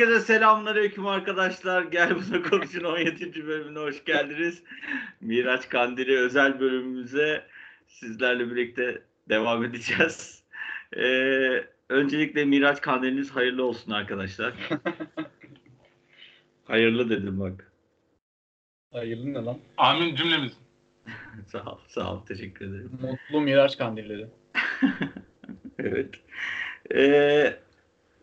Herkese selamünaleyküm arkadaşlar. Gel buna konuşun 17. bölümüne hoş geldiniz. Miraç Kandili özel bölümümüze sizlerle birlikte devam edeceğiz. Ee, öncelikle Miraç Kandiliniz hayırlı olsun arkadaşlar. hayırlı dedim bak. Hayırlı ne lan? Amin cümlemiz. sağ ol, sağ ol. Teşekkür ederim. Mutlu Miraç kandilleri. Evet. Ee,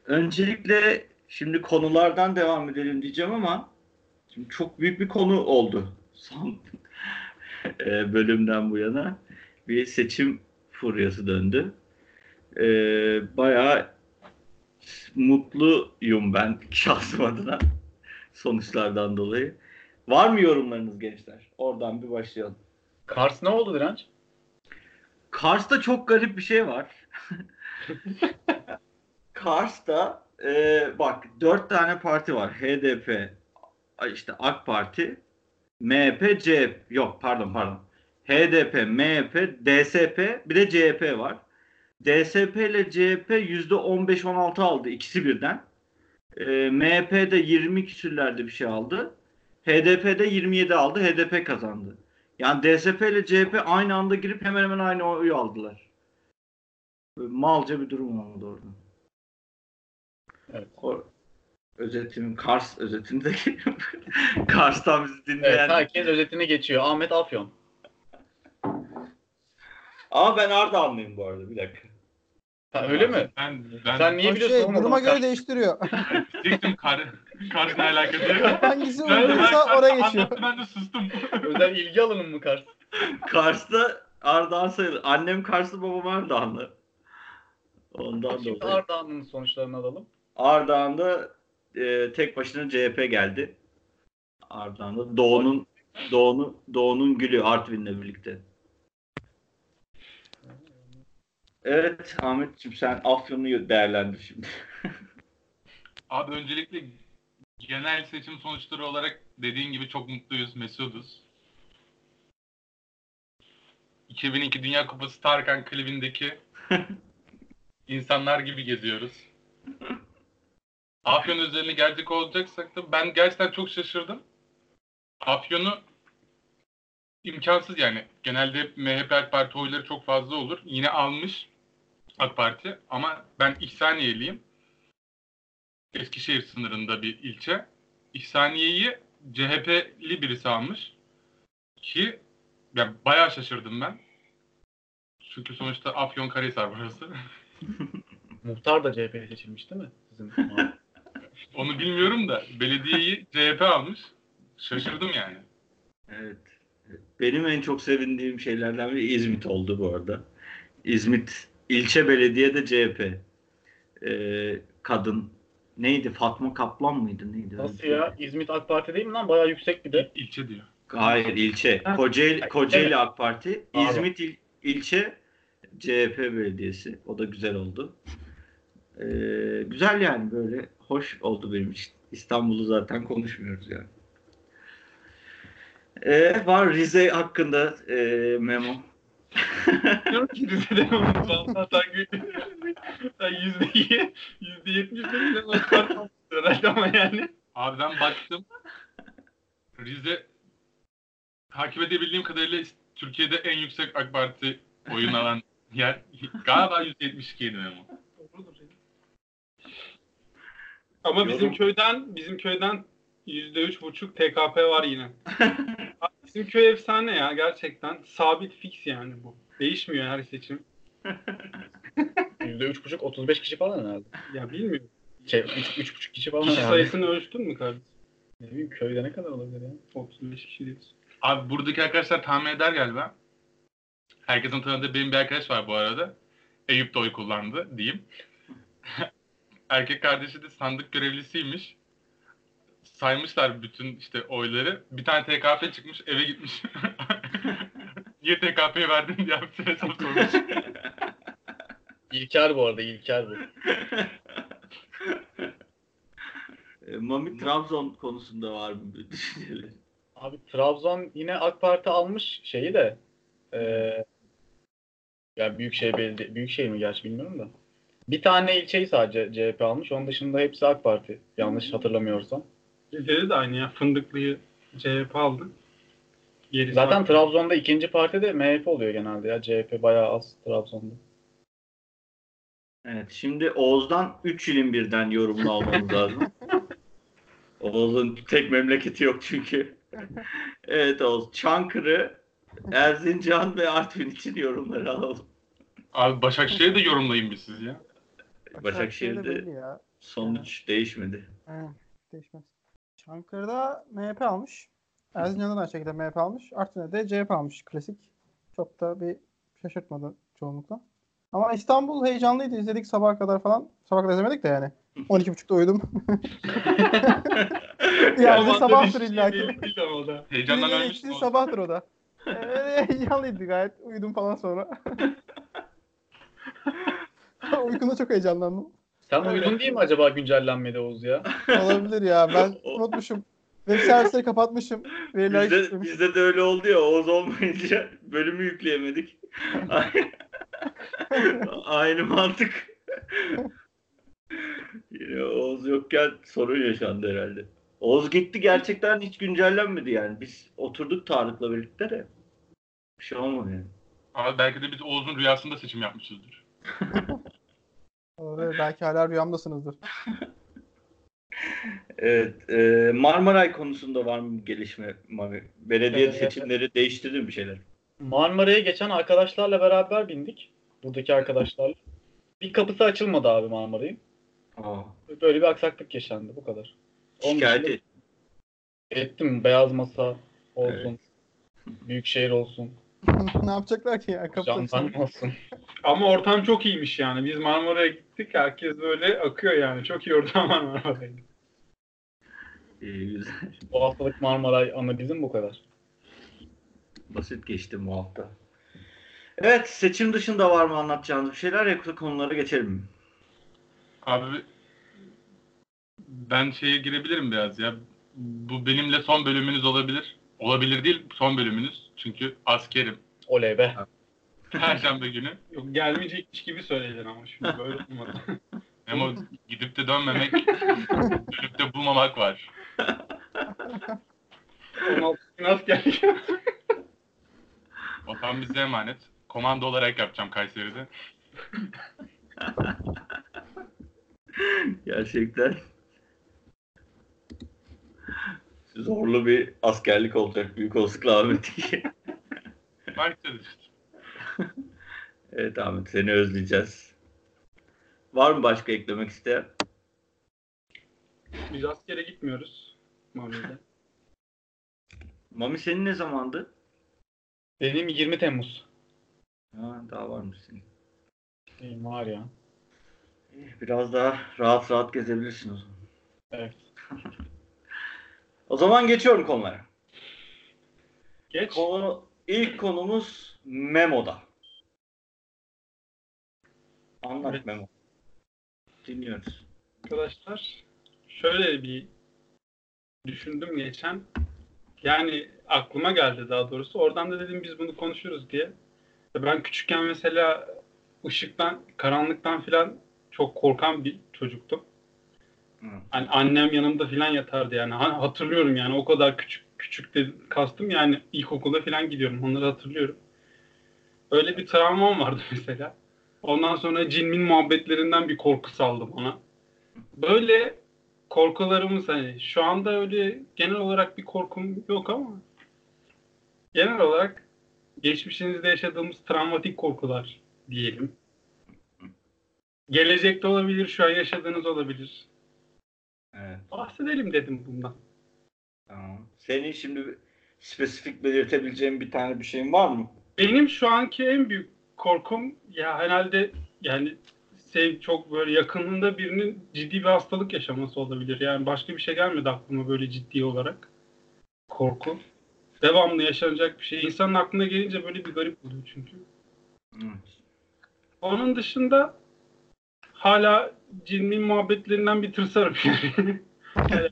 öncelikle şimdi konulardan devam edelim diyeceğim ama şimdi çok büyük bir konu oldu son e, bölümden bu yana. Bir seçim furyası döndü. Ee, bayağı mutluyum ben şahsım adına sonuçlardan dolayı. Var mı yorumlarınız gençler? Oradan bir başlayalım. Kars ne oldu Direnç? Kars'ta çok garip bir şey var. Kars'ta e, bak dört tane parti var. HDP, işte AK Parti, MHP, CHP. Yok pardon pardon. HDP, MHP, DSP bir de CHP var. DSP ile CHP yüzde 15-16 aldı ikisi birden. E, MHP de 20 küsürlerde bir şey aldı. HDP de 27 aldı. HDP kazandı. Yani DSP ile CHP aynı anda girip hemen hemen aynı oyu aldılar. Böyle malca bir durum oldu orada. Evet. O özetimin Kars özetini de Kars'tan bizi dinleyen. Evet, herkes özetini geçiyor. Ahmet Afyon. Ama ben Ardahanlıyım bu arada bir dakika. Ha, öyle mi? Ben, ben Sen niye biliyorsun şey, duruma göre değiştiriyor. diyecektim kar, karla alakası yok. Hangisi Kars'ı oraya geçiyor. anlattı, Ben de sustum. Özel ilgi alanın mı Kars? Kars'ta Ardahan sayılır. Annem Karslı babam Ardahanlı. Ondan Şimdi dolayı. Ardahan'ın sonuçlarını alalım. Ardahan'da e, tek başına CHP geldi. Ardahan'da Doğu'nun Doğu'nun Doğu'nun gülü Artvin'le birlikte. Evet Ahmetciğim sen Afyon'u değerlendir şimdi. Abi öncelikle genel seçim sonuçları olarak dediğin gibi çok mutluyuz, mesuduz. 2002 Dünya Kupası Tarkan klibindeki insanlar gibi geziyoruz. Afyon özelini gelecek olacaksak da ben gerçekten çok şaşırdım. Afyon'u imkansız yani. Genelde MHP AK Parti oyları çok fazla olur. Yine almış AK Parti ama ben İhsaniyeliyim. Eskişehir sınırında bir ilçe. İhsaniye'yi CHP'li birisi almış. Ki ya bayağı şaşırdım ben. Çünkü sonuçta Afyonkarahisar burası. Muhtar da CHP'li seçilmiş değil mi? Sizin Onu bilmiyorum da belediyeyi CHP almış. Şaşırdım yani. Evet. Benim en çok sevindiğim şeylerden biri İzmit oldu bu arada. İzmit ilçe belediye de CHP. Ee, kadın neydi? Fatma Kaplan mıydı? Neydi? Nasıl ya? İzmit AK Parti değil mi lan? Bayağı yüksek bir de. İlçe diyor. Hayır ilçe. Kocaeli, Kocaeli evet. AK Parti. Pardon. İzmit il, ilçe CHP belediyesi. O da güzel oldu. Ee, güzel yani böyle hoş oldu benim için. İstanbul'u zaten konuşmuyoruz yani. Ee, var Rize hakkında e, memo. Diyorum ki Rize'de sen yüzde yüzde yetmiş beşle AK Parti almışsın herhalde ama yani. Abi ben baktım. Rize takip edebildiğim kadarıyla Türkiye'de en yüksek AK Parti oyun alan yer. Galiba 172 idi Memo. Ama Yorum. bizim köyden bizim köyden yüzde üç buçuk TKP var yine. Abi bizim köy efsane ya gerçekten. Sabit fix yani bu. Değişmiyor her seçim. Yüzde üç buçuk, 35 kişi falan herhalde. Ya bilmiyorum. Şey, üç, üç buçuk kişi falan Kişi herhalde. sayısını ölçtün mü kardeşim? Ne bileyim köyde ne kadar olabilir ya? 35 kişi diyorsun. Abi buradaki arkadaşlar tahmin eder galiba. Herkesin tanıdığı benim bir arkadaş var bu arada. Eyüp de oy kullandı diyeyim. Erkek kardeşi de sandık görevlisiymiş. Saymışlar bütün işte oyları. Bir tane TKP çıkmış eve gitmiş. Niye TKP'ye verdin diye bir hesap sormuş. İlker bu arada, İlker bu. E, Mami Trabzon konusunda var mı bir düşünceleri? Abi Trabzon yine AK Parti almış şeyi de. Eee ya Büyükşehir Belediye, Büyükşehir mi gerçi bilmiyorum da. Bir tane ilçeyi sadece CHP almış. Onun dışında hepsi AK Parti. Yanlış hatırlamıyorsam. Rize'de de aynı ya. Fındıklı'yı CHP aldı. Gerisi Zaten AK- Trabzon'da ikinci parti de MHP oluyor genelde ya. CHP bayağı az Trabzon'da. Evet şimdi Oğuz'dan 3 ilin birden yorumunu almamız lazım. Oğuz'un tek memleketi yok çünkü. Evet Oğuz. Çankırı, Erzincan ve Artvin için yorumları alalım. Abi Başakşehir'i de yorumlayın bir siz ya. Başakşehir'de ya. sonuç değişmedi. Aynen. Değişmez. Çankırı'da MHP almış. Erzincan'da da aynı şekilde MHP almış. Artvin'de de CHP almış. Klasik. Çok da bir şaşırtmadı çoğunlukla. Ama İstanbul heyecanlıydı. İzledik sabaha kadar falan. Sabaha kadar izlemedik de yani. 12.30'da uyudum. yani da sabahtır illa ki. Heyecandan eksiği sabahtır o da. Ee, heyecanlıydı gayet. Uyudum falan sonra. Uykumda çok heyecanlandım. Sen uyudun değil mi acaba güncellenmedi Oğuz ya? Olabilir ya. Ben unutmuşum. Web servisleri kapatmışım. Veriler Bizde, bizde de öyle oldu ya Oğuz olmayınca bölümü yükleyemedik. Aynı mantık. Yine Oğuz yokken sorun yaşandı herhalde. Oğuz gitti gerçekten hiç güncellenmedi yani. Biz oturduk Tarık'la birlikte de. Bir şey olmadı yani. Abi belki de biz Oğuz'un rüyasında seçim yapmışızdır. Olabilir. Belki hala rüyamdasınızdır. Evet. E, Marmaray konusunda var mı bir gelişme? Belediye Evet. seçimleri değiştirdi mi bir şeyler? Marmara'ya geçen arkadaşlarla beraber bindik. Buradaki arkadaşlarla. Bir kapısı açılmadı abi Marmara'yın. Aa, Böyle bir aksaklık yaşandı bu kadar. Onun şikayet dışında et. ettim. Beyaz masa olsun. Büyükşehir olsun. ne yapacaklar ki ya? Jandarma olsun. Ama ortam çok iyiymiş yani. Biz Marmara'ya gittik. Herkes böyle akıyor yani. Çok iyi ortam var Marmara'da. İyi, güzel. Bu haftalık Marmaray analizim bu kadar. Basit geçti bu hafta. Evet seçim dışında var mı anlatacağınız bir şeyler yoksa konulara geçelim. Abi ben şeye girebilirim biraz ya. Bu benimle son bölümünüz olabilir. Olabilir değil son bölümünüz. Çünkü askerim. Oley be. Perşembe günü. Yok gelmeyecekmiş gibi söyledin ama şimdi böyle olmadı. Ama gidip de dönmemek, dönüp de bulmamak var. 16 gün askerlik. Vatan bize emanet. Komando olarak yapacağım Kayseri'de. Gerçekten zorlu bir askerlik olacak büyük olasılıkla Ahmet. Bakacağız işte. evet Ahmet seni özleyeceğiz. Var mı başka eklemek isteyen? Biz askere gitmiyoruz. Mami'de. Mami senin ne zamandı? Benim 20 Temmuz. Ha, daha varmış senin. İyiyim var ya. Biraz daha rahat rahat gezebilirsin o zaman. Evet. O zaman geçiyorum konulara. Geç. Konu, ilk konumuz Memo'da. Anlat Evet. Memo. Dinliyoruz. Arkadaşlar şöyle bir düşündüm geçen. Yani aklıma geldi daha doğrusu. Oradan da dedim biz bunu konuşuruz diye. Ben küçükken mesela ışıktan, karanlıktan filan çok korkan bir çocuktum. Hani annem yanımda filan yatardı yani. Ha- Hatırlıyorum yani o kadar küçük küçük de kastım yani ilkokula filan gidiyorum. Onları hatırlıyorum. Öyle bir travmam vardı mesela. Ondan sonra cinmin muhabbetlerinden bir korku saldım ona. Böyle korkularımız hani şu anda öyle genel olarak bir korkum yok ama genel olarak geçmişinizde yaşadığımız travmatik korkular diyelim. Gelecekte olabilir, şu an yaşadığınız olabilir. Bahsedelim dedim bundan. Tamam. Senin şimdi spesifik belirtebileceğin bir tane bir şeyin var mı? Benim şu anki en büyük korkum ya herhalde yani sev çok böyle yakınında birinin ciddi bir hastalık yaşaması olabilir. Yani başka bir şey gelmedi aklıma böyle ciddi olarak. Korku. Devamlı yaşanacak bir şey. İnsanın aklına gelince böyle bir garip oluyor çünkü. Evet. Onun dışında hala cinnin muhabbetlerinden bir tırsarım yani.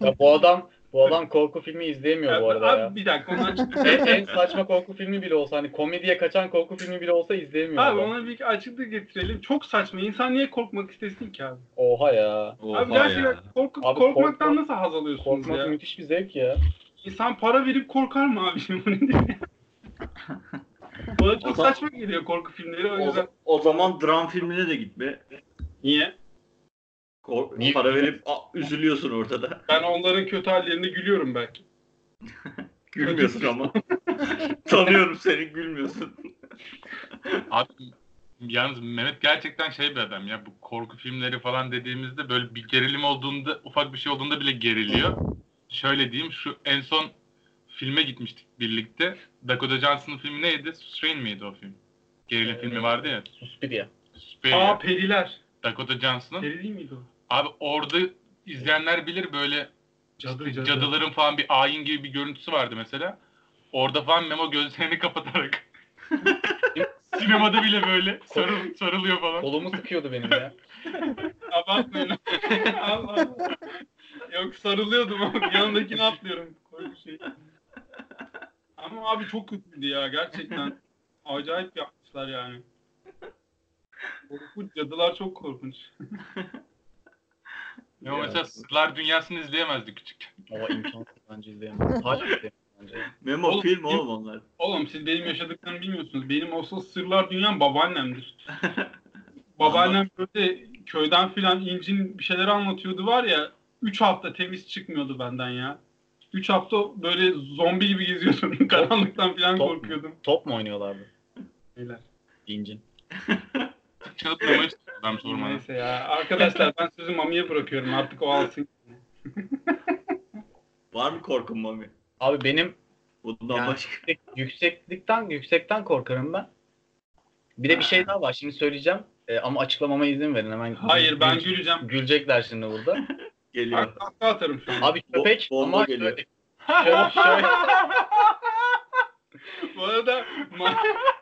Ya bu adam Bu adam korku filmi izleyemiyor bu arada abi ya. bir dakika onu en, en saçma korku filmi bile olsa hani komediye kaçan korku filmi bile olsa izleyemiyor Abi adam. ona bir açıklık getirelim. Çok saçma. İnsan niye korkmak istesin ki abi? Oha ya. Oha abi gerçekten ya. korku, Abi korkmaktan korkmak- nasıl haz alıyorsunuz Korkmak ya? müthiş bir zevk ya. İnsan para verip korkar mı abi şimdi bunu diye? Bana çok O zaman- saçma geliyor korku filmleri o O, yüzden. o zaman dram filmine de gitme. Niye? Kork- Niye? Para verip a, üzülüyorsun ortada. Ben onların kötü hallerine gülüyorum belki. Gülmüyorsun ama. Tanıyorum seni gülmüyorsun. Abi yalnız Mehmet gerçekten şey bir adam ya. Bu korku filmleri falan dediğimizde böyle bir gerilim olduğunda, ufak bir şey olduğunda bile geriliyor. Şöyle diyeyim şu en son filme gitmiştik birlikte. Dakota Johnson'ın filmi neydi? Strain miydi o film? Gerilim Ee, filmi vardı ya. Suspiria. Suspiria. Aa periler. Dakota Johnson'ın. Peri değil miydi o? Abi orada izleyenler bilir böyle Cadı işte cadı. cadıların falan bir ayin gibi bir görüntüsü vardı mesela. Orada falan Memo gözlerini kapatarak sinemada bile böyle sarıl, sarılıyor falan. Kolumu sıkıyordu benim ya. Abartmayın. Yok sarılıyordum ama yanındakini atlıyorum. Korku şey. Ama abi çok kötüydü ya gerçekten. Acayip yapmışlar yani. Korkunç cadılar çok korkunç. Memo Ya. mesela Sırlar Dünyası'nı izleyemezdi küçükken. O imkansız bence izleyemem. Hala bence. Memo Oğlum, film oğlum onlar. Oğlum siz benim yaşadıklarımı bilmiyorsunuz. Benim asıl sırlar dünyam babaannemdir. Babaannem böyle köyden filan incin bir şeyler anlatıyordu var ya 3 hafta temiz çıkmıyordu benden ya. 3 hafta böyle zombi gibi geziyordum. Karanlıktan filan mu? korkuyordum. Top mu oynuyorlardı? Beyler. İncin. Memo'yu ben sormadan. Neyse ya. Arkadaşlar ben sözü Mami'ye bırakıyorum. Artık o alsın. Var mı korkun Mami? Abi benim Bundan Yani- başka. yüksek- yükseklikten yüksekten korkarım ben. Bir de bir şey daha var. Şimdi söyleyeceğim. Ee, ama açıklamama izin verin hemen. Hayır ben Gül- güleceğim. Gülecekler şimdi burada. Geliyor. Kahkaha atarım şu an. Abi köpek Bo- ama geliyor. şöyle, şöyle. Bu arada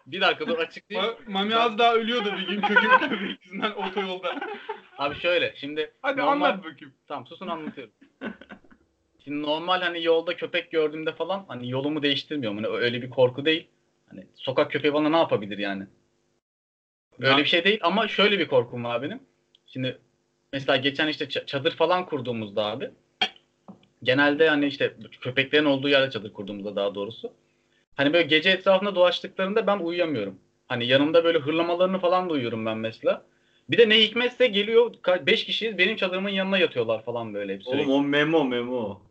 Bir dakika dur açıklayayım. Ma- Mami az daha ölüyordu bir gün kökün köpek yüzünden otoyolda. Abi şöyle şimdi Hadi normal- anlat bakayım. Tamam susun anlatıyorum. Şimdi normal hani yolda köpek gördüğümde falan hani yolumu değiştirmiyorum. Hani öyle bir korku değil. Hani sokak köpeği bana ne yapabilir yani? Öyle Ya- bir şey değil ama şöyle bir korkum var benim. Şimdi mesela geçen işte çadır falan kurduğumuzda abi genelde hani işte köpeklerin olduğu yerde çadır kurduğumuzda daha doğrusu. Hani böyle gece etrafında dolaştıklarında ben uyuyamıyorum. Hani yanımda böyle hırlamalarını falan duyuyorum ben mesela. Bir de ne hikmetse geliyor 5 kişiyiz benim çadırımın yanına yatıyorlar falan böyle hep sürekli. Oğlum o Memo Memo.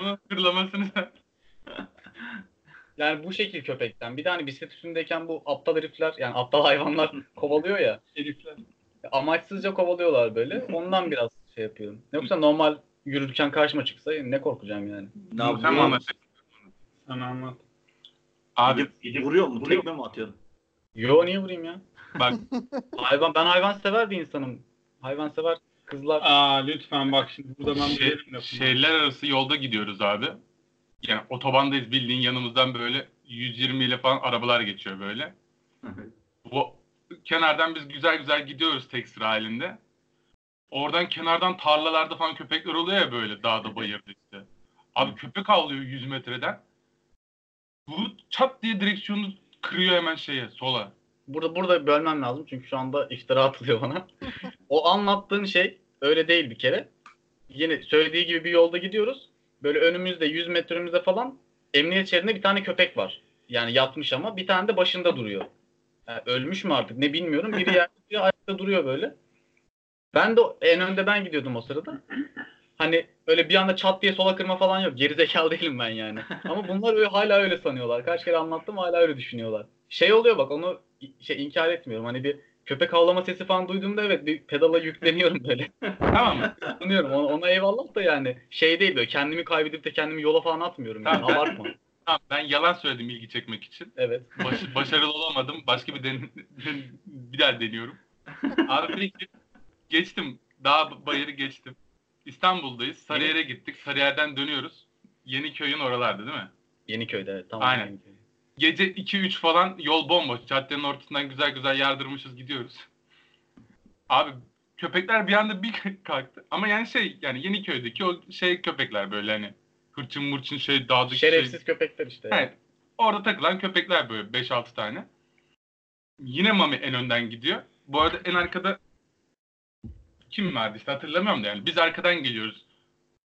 Bunun hırlamasını. Yani bu şekil köpekten. Bir de hani bisiklet üstündeyken bu aptal herifler yani aptal hayvanlar kovalıyor ya. Herifler. Amaçsızca kovalıyorlar böyle. Ondan biraz şey yapıyorum. Yoksa normal yürürken karşıma çıksa ne korkacağım yani. Ne Sen yapıyorsun? anlat. Sana anlat. Abi Gidip, gidip vuruyor mu? Vuruyor. Tekme mi atıyorsun? Yo niye vurayım ya? bak Hayvan ben hayvan sever bir insanım. Hayvan sever kızlar. Aa lütfen bak şimdi burada ben şey, şehirler arası yolda gidiyoruz abi. Yani otobandayız bildiğin yanımızdan böyle 120 ile falan arabalar geçiyor böyle. Bu kenardan biz güzel güzel gidiyoruz tek sıra halinde. Oradan kenardan tarlalarda falan köpekler oluyor ya böyle dağda bayırda işte. Abi köpek avlıyor 100 metreden. Bu çat diye direksiyonu kırıyor hemen şeye sola. Burada burada bölmem lazım çünkü şu anda iftira atılıyor bana. o anlattığın şey öyle değil bir kere. Yine söylediği gibi bir yolda gidiyoruz. Böyle önümüzde 100 metremizde falan emniyet şeridinde bir tane köpek var. Yani yatmış ama bir tane de başında duruyor. Yani ölmüş mü artık ne bilmiyorum. Biri yerde biri ayakta duruyor böyle. Ben de en önde ben gidiyordum o sırada. Hani öyle bir anda çat diye sola kırma falan yok. Gerizekalı değilim ben yani. Ama bunlar öyle, hala öyle sanıyorlar. Kaç kere anlattım hala öyle düşünüyorlar. Şey oluyor bak onu şey inkar etmiyorum. Hani bir köpek havlama sesi falan duyduğumda evet bir pedala yükleniyorum böyle. Tamam mı? Sanıyorum ona, ona eyvallah da yani şey değil böyle kendimi kaybedip de kendimi yola falan atmıyorum yani Tamam, ben- abartma. Tamam, ben yalan söyledim ilgi çekmek için. Evet. Baş- başarılı olamadım. Başka bir den bir daha deniyorum. Abi peki geçtim. Dağ bayırı geçtim. İstanbul'dayız. Sarıyer'e gittik. Sarıyer'den dönüyoruz. Yeniköy'ün oralarda değil mi? Yeniköy'de evet tamam. Aynen. Yeniköy. Gece 2-3 falan yol bomboş. Caddenin ortasından güzel güzel yardırmışız gidiyoruz. Abi köpekler bir anda bir kalktı. Ama yani şey yani Yeniköy'deki o şey köpekler böyle hani hırçın mırçın şey dağdaki şey. Şerefsiz köpekler işte. Evet. Orada takılan köpekler böyle 5-6 tane. Yine Mami en önden gidiyor. Bu arada en arkada kim vardı işte hatırlamıyorum da yani. Biz arkadan geliyoruz.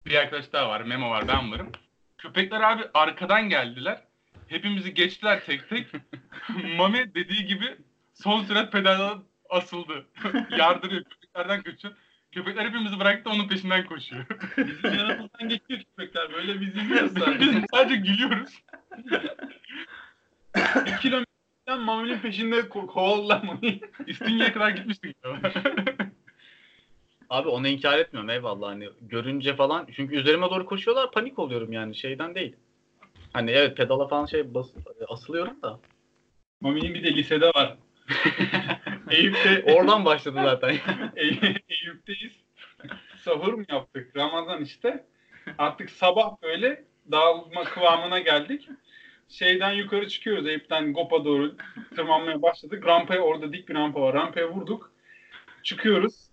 Bir arkadaş daha var. Memo var. Ben varım. Köpekler abi arkadan geldiler. Hepimizi geçtiler tek tek. Mami dediği gibi son sürat pedala asıldı. Yardırıyor. Köpeklerden kaçıyor. Köpekler hepimizi bıraktı onun peşinden koşuyor. Bizim yanımızdan geçiyor köpekler. Böyle biz izliyoruz sadece. Biz sadece gülüyoruz. Bir kilometreden Mami'nin peşinde ko- kovaladılar Mami'yi. İstinye'ye kadar gitmiştik. Abi onu inkar etmiyorum eyvallah hani görünce falan çünkü üzerime doğru koşuyorlar panik oluyorum yani şeyden değil. Hani evet pedala falan şey bas, asılıyorum da. Mami'nin bir de lisede var. Eyüp'te, Oradan başladı zaten. Ey- Eyüp'teyiz. Sahur mu yaptık? Ramazan işte. Artık sabah böyle dağılma kıvamına geldik. Şeyden yukarı çıkıyoruz. Eyüp'ten Gop'a doğru tırmanmaya başladık. Rampaya orada dik bir rampa var. Rampaya vurduk. Çıkıyoruz.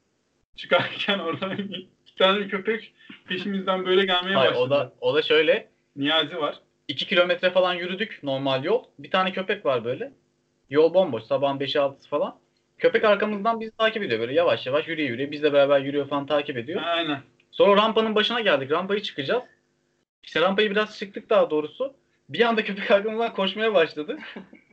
Çıkarken orada iki tane köpek peşimizden böyle gelmeye Hayır, başladı. o da o da şöyle Niyazi var. 2 kilometre falan yürüdük normal yol. Bir tane köpek var böyle. Yol bomboş sabahın 5'i 6'sı falan. Köpek arkamızdan bizi takip ediyor böyle yavaş yavaş yürüyor yürüyor. Bizle beraber yürüyor falan takip ediyor. Aynen. Sonra rampanın başına geldik. Rampayı çıkacağız. İşte rampayı biraz çıktık daha doğrusu. Bir anda köpek arkamızdan koşmaya başladı.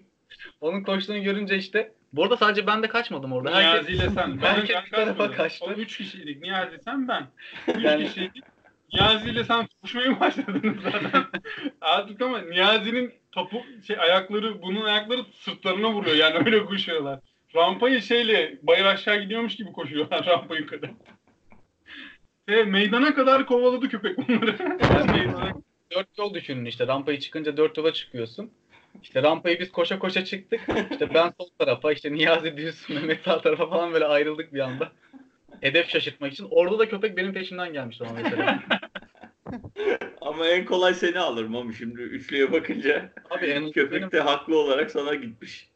Onun koştuğunu görünce işte. Bu arada sadece ben de kaçmadım orada. Herkes, Niyazi ile sen. herkes Ben bir tarafa kaçtı. O üç kişiydik. Niyazi sen ben. Üç Yani- kişiydik. Niyazi ile sen koşmaya başladınız zaten. Artık ama Niyazi'nin topu şey ayakları bunun ayakları sırtlarına vuruyor. Yani öyle koşuyorlar. Rampayı şeyle bayır aşağı gidiyormuş gibi koşuyorlar rampa yukarı. Ve meydana kadar kovaladı köpek bunları. Yani dört yol düşünün işte. Rampayı çıkınca dört yola çıkıyorsun. İşte rampayı biz koşa koşa çıktık. İşte ben sol tarafa, işte Niyazi düz, Mehmet sağ tarafa falan böyle ayrıldık bir anda. Hedef şaşırtmak için. Orada da köpek benim peşimden gelmişti ama mesela. Ama en kolay seni alırım ama şimdi üçlüye bakınca Abi en köpek benim. de haklı olarak sana gitmiş.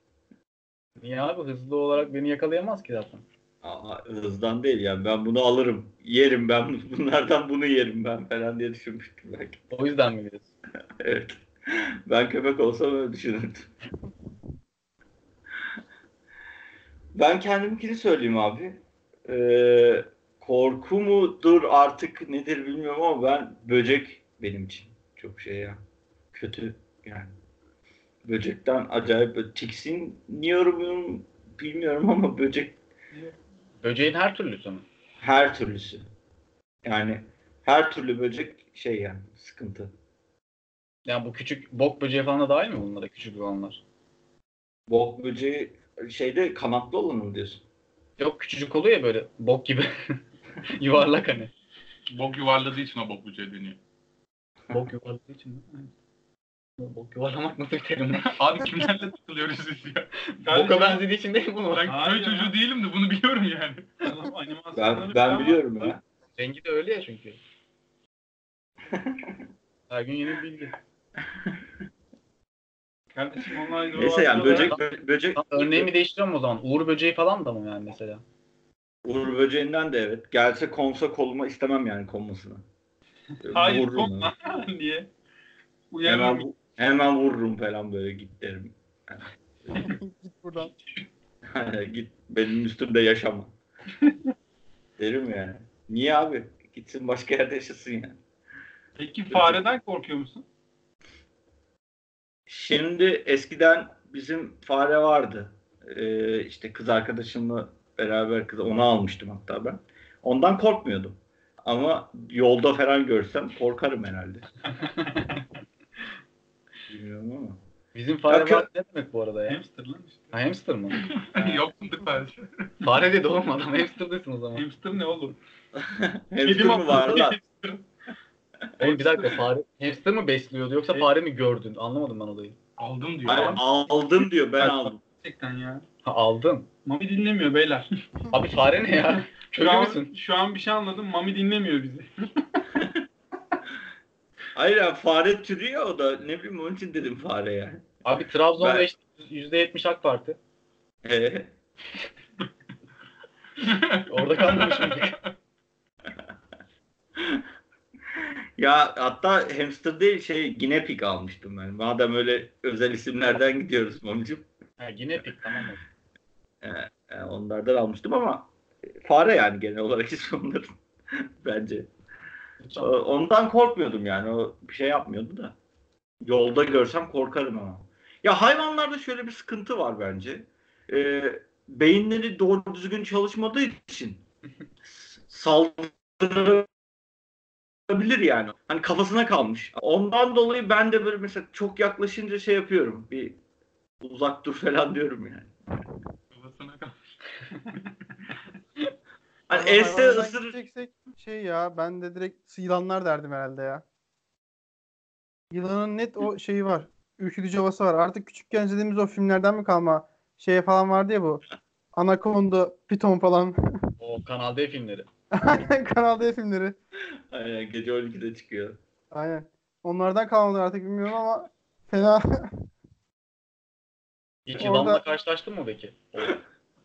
Niye abi hızlı olarak beni yakalayamaz ki zaten. Aa, hızdan değil yani ben bunu alırım. Yerim ben bunlardan bunu yerim ben falan diye düşünmüştüm belki. O yüzden mi diyorsun? Evet. Ben köpek olsam öyle düşünürdüm. Ben kendimkini söyleyeyim abi. Ee, korku mudur artık nedir bilmiyorum ama ben böcek benim için çok şey ya. Kötü yani. Böcekten acayip tiksiniyorum bilmiyorum ama böcek Böceğin her türlüsü mü? her türlüsü. Yani her türlü böcek şey yani sıkıntı. Yani bu küçük bok böceği falan da dahil mi bunlara küçük olanlar? Bok böceği şeyde kanatlı olanı mı diyorsun? Yok küçücük oluyor ya böyle bok gibi. Yuvarlak hani. Bok yuvarladığı için o bok böceği dönüyor. Bok yuvarladığı için mi? Bok yuvarlamak nasıl bir terim lan? Abi kimlerle takılıyoruz biz ya? Boka benzediği için değil mi bunu? Ben köy ya. çocuğu değilim de bunu biliyorum yani. Tamam, Ben, ben falan biliyorum ya. Rengi de öyle ya çünkü. Her gün yeni bir bilgi. Kardeşim onlar Neyse yani böcek bö- böcek Tamam, örneğimi değiştiriyorum o zaman. Uğur böceği falan da mı yani mesela? Uğur böceğinden de evet. Gelse konsa koluma istemem yani konmasını. Hayır Vururum konma diye. Hemen, Uyarım. vu- hemen vururum falan böyle git derim. Git buradan. git benim üstümde yaşama. derim yani. Niye abi? Gitsin başka yerde yaşasın yani. Peki fareden korkuyor musun? Şimdi eskiden bizim fare vardı. Ee, işte kız arkadaşımla beraber kız onu almıştım hatta ben. Ondan korkmuyordum. Ama yolda falan görsem korkarım herhalde. Bilmiyorum ama. Bizim fare Yok, yok. var ne demek bu arada ya? Hamster lan işte. Ha, hamster mı? Yoksundur sadece. Fare dedi oğlum adam hamster desin o zaman. Hamster ne oğlum? Hamster mı var lan? Oğlum bir dakika fare hamster mı besliyordu yoksa Evet. fare mi gördün? Anlamadım ben olayı. Aldım diyor. Hayır, aldım diyor ben aldım. Gerçekten ya. Ha aldın. Mami dinlemiyor beyler. Abi fare ne ya? Şu Köylü an, müsün? şu an bir şey anladım. Mami dinlemiyor bizi. Hayır ya fare türü ya o da ne bileyim onun için dedim fare yani. Abi Trabzon'da Ben- işte %70 AK Parti. Ee, Orada kalmamışım. Ya hatta hamster değil şey guinea pig almıştım ben. Madem öyle özel isimlerden gidiyoruz mamcım. ha, yine pik tamam? E, onlardan almıştım ama fare yani genel olarak ismi onların. Bence. E, Ondan korkmuyordum yani. O bir şey yapmıyordu da. Yolda görsem korkarım ama. Ya hayvanlarda şöyle bir sıkıntı var bence. E, beyinleri doğru düzgün çalışmadığı için saldırabilir yani. Hani kafasına kalmış. Ondan dolayı ben de böyle mesela çok yaklaşınca şey yapıyorum. Bir uzak dur falan diyorum yani. Kafasına kal. Hani hayvanlardan ısırır. şey ya ben de direkt yılanlar derdim herhalde ya. Yılanın net o şeyi var. Ürkütücü havası var. Artık küçükken izlediğimiz o filmlerden mi kalma şey falan vardı ya bu. Anaconda, Piton falan. O Kanal D filmleri. Aynen Kanal D filmleri. Aynen gece 12'de çıkıyor. Aynen. Onlardan kalmadı artık bilmiyorum ama fena Hiç Orada- yılanla karşılaştın mı peki?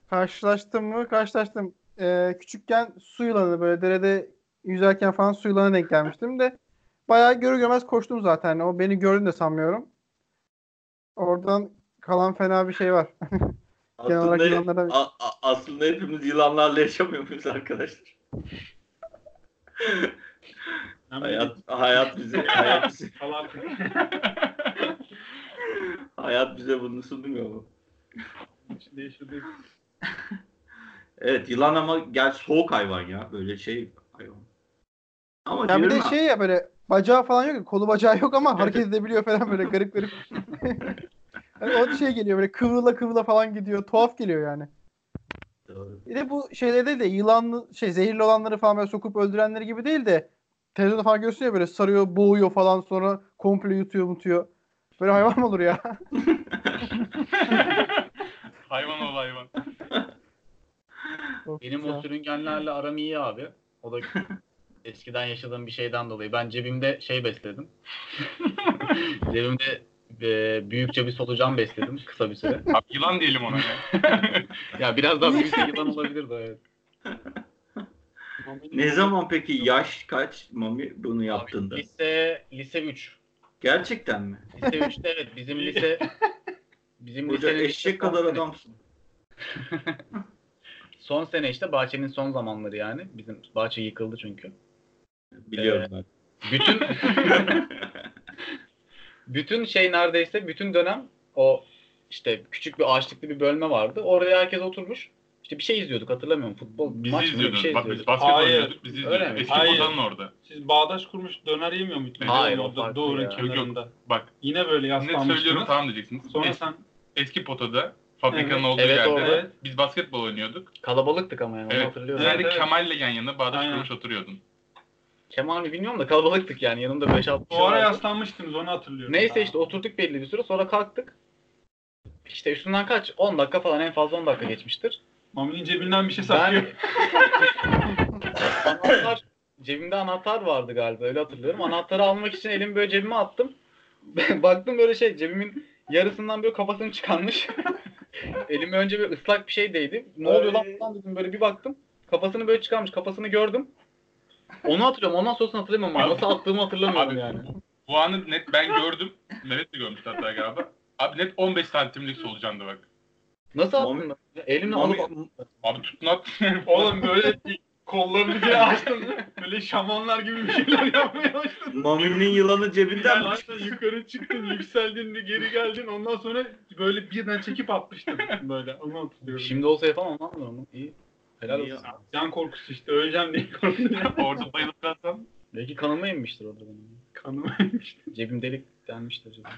Karşılaştım mı? Karşılaştım. Ee, küçükken su yılanı böyle derede yüzerken falan su yılanı denk gelmiştim de bayağı görür görmez koştum zaten. O beni gördü de sanmıyorum. Oradan kalan fena bir şey var. Aslında, yılanlardan a- a- aslında hepimiz yılanlarla yaşamıyor muyuz arkadaşlar? Hayat, hayat bize hayat bize, Falan. hayat bize bunu sunmuyor mu? Evet yılan ama gel soğuk hayvan ya böyle şey hayvan. Ama Ya bir de şey ya böyle bacağı falan yok ya, kolu bacağı yok ama hareket edebiliyor falan böyle garip garip. Yani o şey geliyor böyle kıvrıla kıvrıla falan gidiyor. Tuhaf geliyor yani. Doğru. Bir de bu şeyler değil de yılanlı şey zehirli olanları falan böyle sokup öldürenleri gibi değil de televizyonda falan ya böyle sarıyor, boğuyor falan sonra komple yutuyor, mutuyor. Böyle hayvan mı olur ya? hayvan ol hayvan. Çok Benim güzel. o sürüngenlerle aram iyi abi. O da eskiden yaşadığım bir şeyden dolayı. Ben cebimde şey besledim. cebimde e, büyükçe bir solucan besledim kısa bir süre. Abi yılan diyelim ona ya. Ya biraz daha büyükse yılan olabilirdi evet. Ne zaman peki yaş kaç Mami bunu Abi, yaptığında? lise lise 3. Gerçekten mi? Lise 3'te evet bizim lise bizim Hoca lisenin eşek kadar sene- adamsın. Son sene işte bahçenin son zamanları yani. Bizim bahçe yıkıldı çünkü. Biliyorum ben. Bütün bütün şey neredeyse bütün dönem o işte küçük bir ağaçlıklı bir bölme vardı. Oraya herkes oturmuş. İşte bir şey izliyorduk hatırlamıyorum. Futbol Bizi maç mı bir şey Bak biz izliyorduk. basketbol Hayır. oynuyorduk. Bizi Öyle mi? Eski Hayır. orada. Siz bağdaş kurmuş döner yemiyor muydunuz? Hayır, o Orada Doğru ya. kenarında. Bak Yine böyle ne söylüyorum yaslanmıştınız. tamam diyeceksiniz. Sonra Es- sen eski potada fabrikanın Evet. olduğu Evet, yerde orada. biz basketbol oynuyorduk. Kalabalıktık ama yani onu Evet. hatırlıyorum. Sen Evet, de evet. Kemal'le yan yana bağdaş Aynen. kurmuş oturuyordun. Kemal mi bilmiyorum da kalabalıktık yani. Yanımda 5-6 kişi o ara vardı. yaslanmıştınız onu hatırlıyorum. Neyse işte oturduk belli bir süre sonra kalktık. İşte üstünden kaç? 10 dakika falan en fazla 10 dakika geçmiştir. Mami'nin cebinden bir şey saklıyor. anahtar cebimde anahtar vardı galiba öyle hatırlıyorum. Anahtarı almak için elimi böyle cebime attım. Baktım böyle şey cebimin yarısından böyle kafasını çıkarmış. Elime önce bir ıslak bir şey değdi. Ne oluyor lan falan dedim böyle bir baktım. Kafasını böyle çıkarmış. Kafasını gördüm. Onu hatırlıyorum. Ondan sonrasını hatırlamıyorum. ama Nasıl attığımı hatırlamıyorum Abi, yani. Bu anı net ben gördüm. Mehmet de görmüştü hatta galiba. Abi net 15 santimlik solucandı bak. Nasıl Mami- attın? ben? Elimle Mami, alıp Abi tutun at. Oğlum böyle kollarını diye açtın. Böyle şamanlar gibi bir şeyler yapmaya başladın. Mami'nin yılanı cebinden Yani mi? aslında yukarı çıktın, yükseldin, geri geldin. Ondan sonra böyle birden çekip atmıştın böyle. Onu hatırlıyorum. Şimdi olsa yapamam lan ben onu. İyi. Helal olsun. Can korkusu işte. Öleceğim diye korkuyorum. Orada bayılıp kalsam. Belki kanıma inmiştir orada benim. Kanıma inmişti. Cebim delik denmiştir cebim.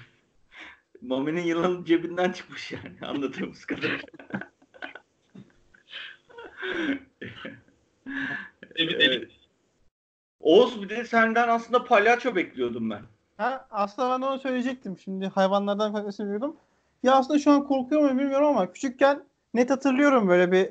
Mami'nin yılanı cebinden çıkmış yani anladığımız kadarıyla. E bir delik. Oğuz bir de senden aslında palyaço bekliyordum ben. Ha, aslında ben onu söyleyecektim. Şimdi hayvanlardan farklı biliyordum. Ya aslında şu an korkuyor muyum bilmiyorum ama küçükken net hatırlıyorum böyle bir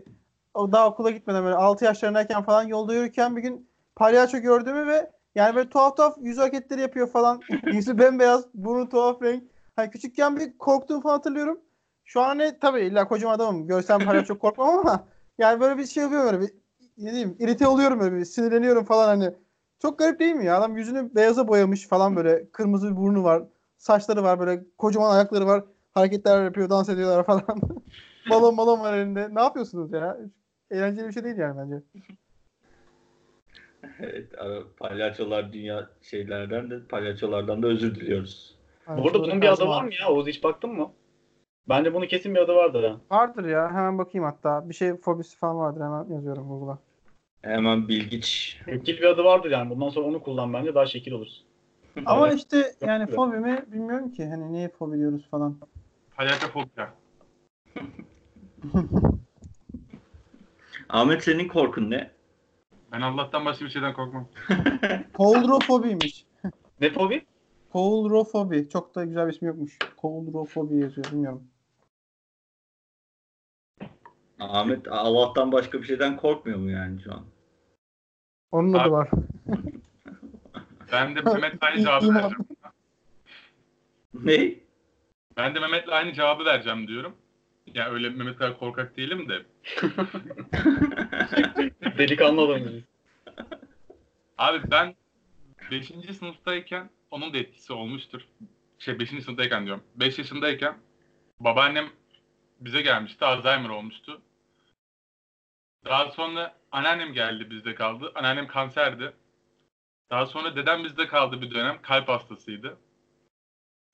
daha okula gitmeden böyle 6 yaşlarındayken falan yolda yürürken bir gün palyaço gördüğümü ve yani böyle tuhaf tuhaf yüz hareketleri yapıyor falan. Yüzü bembeyaz, burnu tuhaf renk. Hani küçükken bir korktuğumu falan hatırlıyorum. Şu an ne tabii illa kocaman adamım. Görsem palyaço korkmam ama Yani böyle bir şey oluyor böyle bir ne diyeyim irite oluyorum böyle bir sinirleniyorum falan hani. Çok garip değil mi ya? Adam yüzünü beyaza boyamış falan böyle kırmızı bir burnu var. Saçları var böyle kocaman ayakları var. Hareketler yapıyor, dans ediyorlar falan. balon balon var elinde. Ne yapıyorsunuz ya? Eğlenceli bir şey değil yani bence. Evet, abi, palyaçolar dünya şeylerden de palyaçolardan da özür diliyoruz. Hani Bu arada bunun bir adı var mı ya? Oğuz hiç baktın mı? Bence bunun kesin bir adı vardır ha. Vardır ya. Hemen bakayım hatta. Bir şey fobisi falan vardır. Hemen yazıyorum Google'a. Hemen bilgiç. Etkili bir adı vardır yani. Bundan sonra onu kullan bence daha şekil olursun. Ama Evet. işte yani fobi mi bilmiyorum ki. Hani niye fobi diyoruz falan. Palyaço fobia. Ahmet senin korkun ne? Ben Allah'tan başka bir şeyden korkmam. Koldrofobiymiş. Ne fobi? Koldrofobi. Çok da güzel bir ismi yokmuş. Koldrofobi yazıyor. Bilmiyorum. Ahmet Allah'tan başka bir şeyden korkmuyor mu yani şu an? Onun adı Abi, var. Ben de Mehmet'le aynı cevabı vereceğim. Ne? Ben de Mehmet'le aynı cevabı vereceğim diyorum. Ya öyle Mehmet kadar korkak değilim de. Delikanlı adamız. Abi ben 5. sınıftayken onun da etkisi olmuştur. Şey 5. sınıftayken diyorum. 5 yaşındayken babaannem bize gelmişti. Alzheimer olmuştu. Daha sonra anneannem geldi bizde kaldı. Anneannem kanserdi. Daha sonra dedem bizde kaldı bir dönem. Kalp hastasıydı.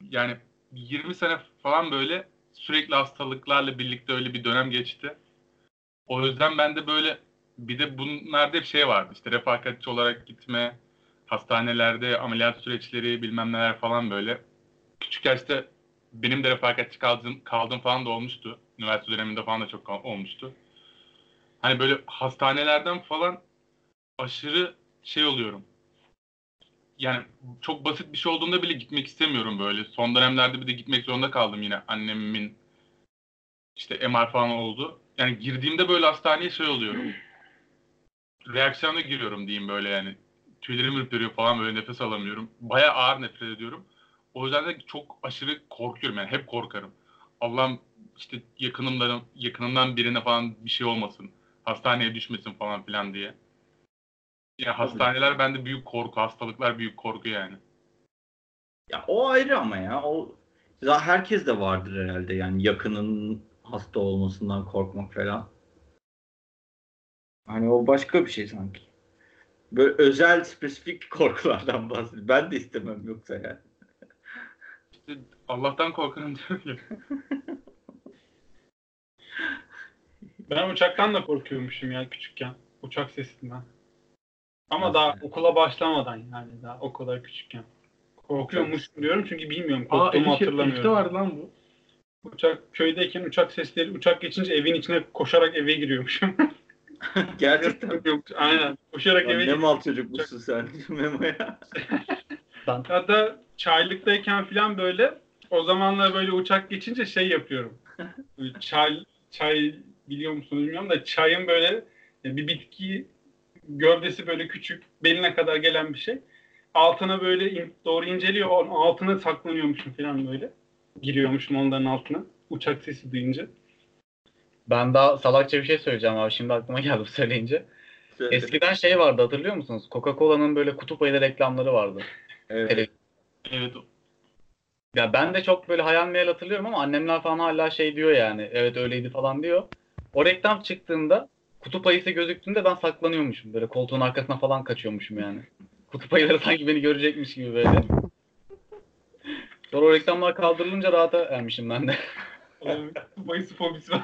Yani 20 sene falan böyle sürekli hastalıklarla birlikte öyle bir dönem geçti. O yüzden ben de böyle bir de bunlarda hep şey vardı. İşte refakatçi olarak gitme, hastanelerde ameliyat süreçleri bilmem neler falan böyle. Küçük yaşta benim de refakatçi kaldım, kaldım falan da olmuştu. Üniversite döneminde falan da çok olmuştu. Hani böyle hastanelerden falan aşırı şey oluyorum. Yani çok basit bir şey olduğunda bile gitmek istemiyorum böyle. Son dönemlerde bir de gitmek zorunda kaldım yine annemin işte MR falan oldu. Yani girdiğimde böyle hastaneye şey oluyorum. Reaksiyona giriyorum diyeyim böyle yani. Tüylerim ürperiyor falan böyle nefes alamıyorum. Baya ağır nefret ediyorum. O yüzden de çok aşırı korkuyorum yani hep korkarım. Allah'ım işte yakınımdan, yakınımdan birine falan bir şey olmasın. Hastaneye düşmesin falan filan diye. Yani hastaneler bende büyük korku, hastalıklar büyük korku yani. Ya o ayrı ama ya. O herkes de vardır herhalde yani yakının hasta olmasından korkmak falan. Hani o başka bir şey sanki. Böyle özel spesifik korkulardan bahsediyor. Ben de istemem yoksa yani. İşte Allah'tan korkarım diyor ya. Ben uçaktan da korkuyormuşum ya küçükken. Uçak sesinden. Ama Nasıl daha okula başlamadan yani daha o kadar küçükken. Korkuyormuşum diyorum çünkü bilmiyorum. Aa Korktuğumu Elif'te hatırlamıyorum. vardı lan bu. Uçak köydeyken uçak sesleri uçak geçince evin içine koşarak eve giriyormuşum. Gerçekten. Yok, Aynen. Koşarak Lan eve ne mal çocukmuşsun sen Memo'ya. Ben Hatta çaylıktayken falan böyle o zamanlar böyle uçak geçince şey yapıyorum. Çay çay biliyor musunuz bilmiyorum da çayın böyle bir bitki gövdesi böyle küçük beline kadar gelen bir şey. Altına böyle in- doğru inceliyor. Onun altına saklanıyormuşum falan böyle. Giriyormuşum onların altına. Uçak sesi duyunca. ben daha salakça bir şey söyleyeceğim abi. Şimdi aklıma geldi bu söyleyince. Eskiden şey vardı hatırlıyor musunuz? Coca-Cola'nın böyle kutup ayılı reklamları vardı. Evet. Evet. Ya ben de çok böyle hayal meyal hatırlıyorum ama annemler falan hala şey diyor yani. Evet öyleydi falan diyor. O reklam çıktığında kutup ayısı gözüktüğünde ben saklanıyormuşum. Böyle koltuğun arkasına falan kaçıyormuşum yani. Kutup ayıları sanki beni görecekmiş gibi böyle. Sonra o reklamlar kaldırılınca rahata ermişim ben de. Bayısı fobisi var.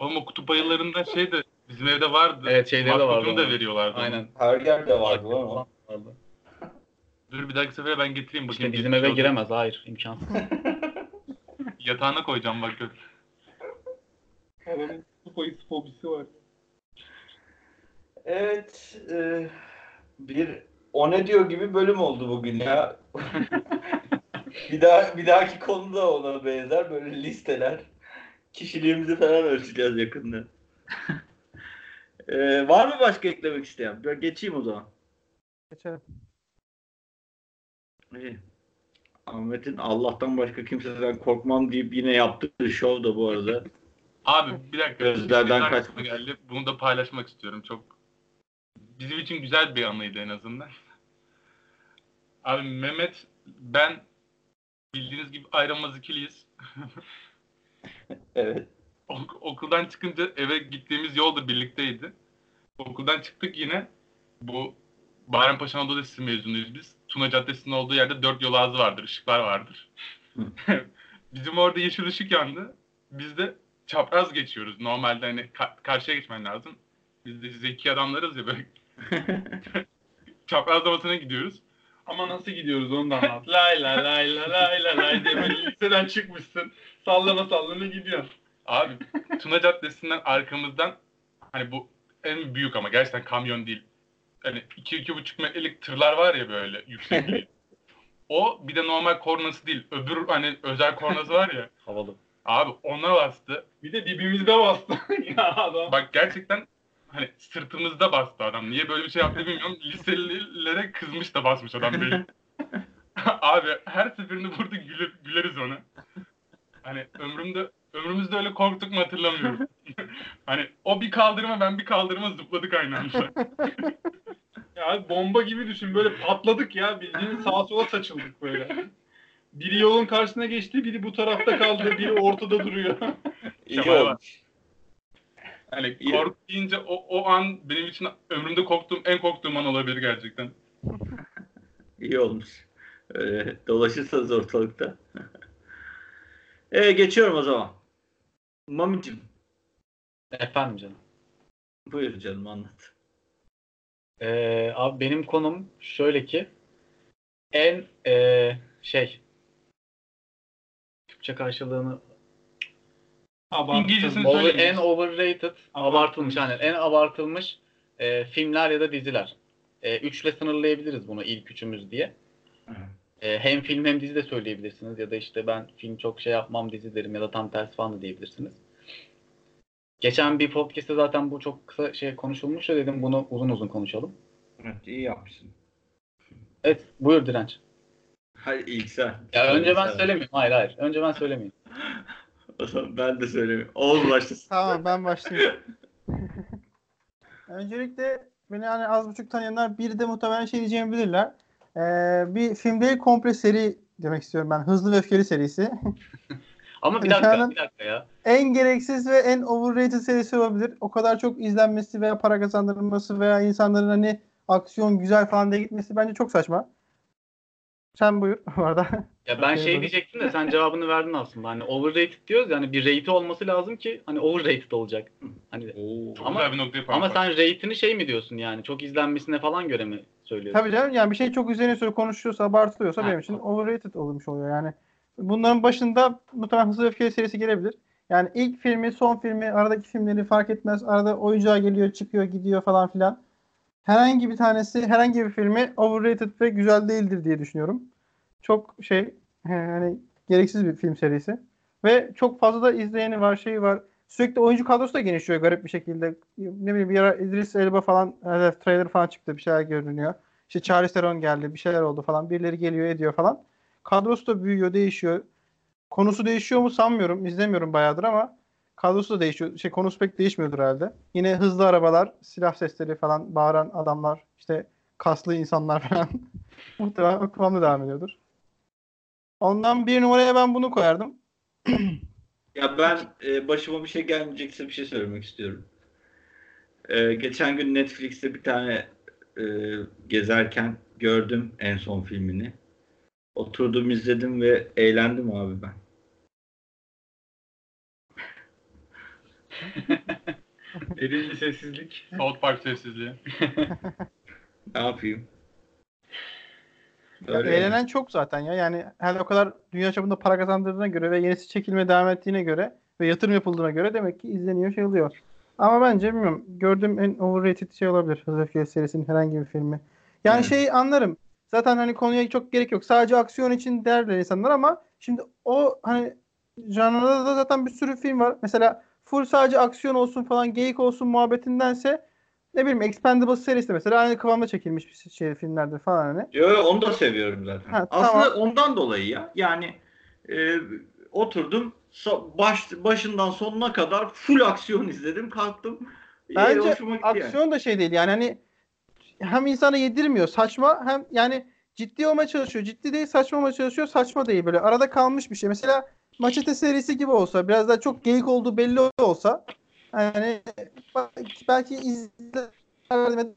Oğlum o kutup ayılarında şey de bizim evde vardı. Evet, şeyleri de vardı da veriyorlardı. Aynen. Her yerde vardı ama. Vardı. Dur bir dahaki sefere ben getireyim bakayım. İşte bizim eve oldu. giremez. Hayır imkansız. Yatağına koyacağım bak gör. Adamın bayısı fobisi var. Evet. e, bir o ne diyor gibi bölüm oldu bugün ya. bir daha bir dahaki konu da ona benzer böyle listeler. Kişiliğimizi falan ölçeceğiz yakında. E, var mı başka eklemek isteyen? Ben geçeyim o zaman. Geçelim. İyi. Ahmet'in Allah'tan başka kimseden korkmam deyip yine yaptığı şov da bu arada. Abi bir dakika. Gözlerden aklıma geldi. Bunu da paylaşmak istiyorum. Çok bizim için güzel bir anıydı en azından. Abi Mehmet ben bildiğiniz gibi ayrılmaz ikiliyiz. Evet. Ok- okuldan çıkınca eve gittiğimiz yol da birlikteydi. Okuldan çıktık yine. Bu Bayrampaşa Anadolu Lisesi mezunuyuz biz. Tuna Caddesi'nin olduğu yerde dört yol ağzı vardır, ışıklar vardır. Bizim orada yeşil ışık yandı. Biz de çapraz geçiyoruz. Normalde hani ka- karşıya geçmen lazım. Biz de zeki adamlarız ya böyle çaprazlamasına gidiyoruz. Ama nasıl gidiyoruz onu da anlat. lay la lay la lay la lay diye böyle liseden çıkmışsın. Sallana sallana gidiyorsun. Abi Tuna Caddesi'nden arkamızdan hani bu en büyük ama gerçekten kamyon değil. Hani 2-2,5 metrelik tırlar var ya böyle yüksek. o bir de normal kornası değil. Öbür hani özel kornası var ya. Havalı. Abi ona bastı. Bir de dibimizde bastı. ya adam. Bak gerçekten hani sırtımızda bastı adam. Niye böyle bir şey yaptı bilmiyorum. Liselilere kızmış da basmış adam böyle. Abi her seferinde burada güler, güleriz ona. Hani ömrümde ömrümüzde öyle korktuk mu hatırlamıyorum. hani o bir kaldırıma ben bir kaldırıma zıpladık aynı anda. Ya bomba gibi düşün. Böyle patladık ya. Bildiğin sağa sola saçıldık böyle. Biri yolun karşısına geçti, biri bu tarafta kaldı, biri ortada duruyor. İyi olmuş. İyi. korku deyince o, o an benim için ömrümde korktuğum en korktuğum an olabilir gerçekten. İyi olmuş. Öyle dolaşırsanız ortalıkta. evet geçiyorum o zaman. Mamicim Efendim canım. buyur canım anlat. Ee, abi benim konum şöyle ki en ee, şey Türkçe karşılığını İngilizcesini over, söyle. en overrated abartılmış yani en abartılmış ee, filmler ya da diziler. Ee, üçle sınırlayabiliriz bunu ilk üçümüz diye. Ee, hem film hem dizi de söyleyebilirsiniz ya da işte ben film çok şey yapmam dizi derim ya da tam tersi falan da diyebilirsiniz. Geçen bir podcast'te zaten bu çok kısa şey konuşulmuş da dedim bunu uzun uzun konuşalım. Evet iyi yapmışsın. Evet buyur Direnç. Hayır ilk sen. Ya önce ben söylemeyeyim. Hayır hayır. Önce ben söylemeyeyim. Ben de söylemiyorum. Oğuz başlasın. Tamam ben başlayayım. Öncelikle beni hani az buçuk tanıyanlar bir de muhtemelen şey diyeceğimi bilirler. Ee, bir film değil komple seri demek istiyorum ben. Hızlı ve Öfkeli serisi. Ama bir dakika, bir dakika ya. en gereksiz ve en overrated serisi olabilir. O kadar çok izlenmesi veya para kazandırılması veya insanların hani aksiyon güzel falan diye gitmesi bence çok saçma. Sen buyur bu arada. Ya ben şey diyecektim de sen cevabını verdin aslında. Hani overrated diyoruz yani bir rate'i olması lazım ki hani overrated olacak. Hani Çok Ama- güzel bir noktaya parmak ama sen rate'ini şey mi diyorsun yani çok izlenmesine falan göre mi söylüyorsun? Tabii canım yani bir şey çok üzerine konuşuyorsa, abartılıyorsa Ha, benim için overrated olmuş oluyor yani. Bunların başında muhtemelen Hızlı ve Öfkeli serisi gelebilir. Yani ilk filmi, son filmi, aradaki filmleri fark etmez. Arada oyuncağa geliyor, çıkıyor, gidiyor falan filan. Herhangi bir tanesi, herhangi bir filmi overrated ve güzel değildir diye düşünüyorum. Çok şey, yani gereksiz bir film serisi. Ve çok fazla da izleyeni var, şeyi var. Sürekli oyuncu kadrosu da genişliyor garip bir şekilde. Ne bileyim bir ara İdris Elba falan, evet, trailer falan çıktı, bir şeyler görünüyor. İşte Charlize Theron geldi, bir şeyler oldu falan. Birileri geliyor, ediyor falan. Kadrosu da büyüyor, değişiyor. Konusu değişiyor mu sanmıyorum. İzlemiyorum bayağıdır ama kadrosu da değişiyor. Şey konusu pek değişmiyordur herhalde. Yine hızlı arabalar, silah sesleri falan, bağıran adamlar, işte kaslı insanlar falan. Muhtemelen o kıvamda devam ediyordur. Ondan bir numaraya ben bunu koyardım. Ya ben e, başıma bir şey gelmeyecekse bir şey söylemek istiyorum. E, geçen gün Netflix'te bir tane e, gezerken gördüm en son filmini. Oturdum izledim ve eğlendim abi ben. Derin bir sessizlik. South Park sessizliği. Ne yapayım? Ya Öyle eğlenen çok zaten ya. Yani her o kadar dünya çapında para kazandırdığına göre ve yenisi çekilmeye devam ettiğine göre ve yatırım yapıldığına göre demek ki izleniyor şey oluyor. Ama bence bilmiyorum. Gördüğüm en overrated şey olabilir. Hızlı Öfkeli serisinin herhangi bir filmi. Yani Evet. şey anlarım. Zaten hani konuya çok gerek yok. Sadece aksiyon için derler insanlar ama şimdi o hani janrada da zaten bir sürü film var. Mesela full sadece aksiyon olsun falan geyik olsun muhabbetindense ne bileyim Expendables serisi mesela aynı kıvamda çekilmiş bir şey filmlerdir falan hani. Yo, yo, onu da seviyorum zaten. Ha, Aslında tamam. ondan dolayı ya. Yani e, oturdum. So- baş, başından sonuna kadar full aksiyon izledim. Kalktım. Bence yani. aksiyon da şey değil yani hani hem insana yedirmiyor saçma hem yani ciddi olmaya çalışıyor. Ciddi değil saçma olmaya çalışıyor. Saçma değil böyle arada kalmış bir şey. Mesela Maçete serisi gibi olsa biraz daha çok geyik olduğu belli olsa yani belki izlerdim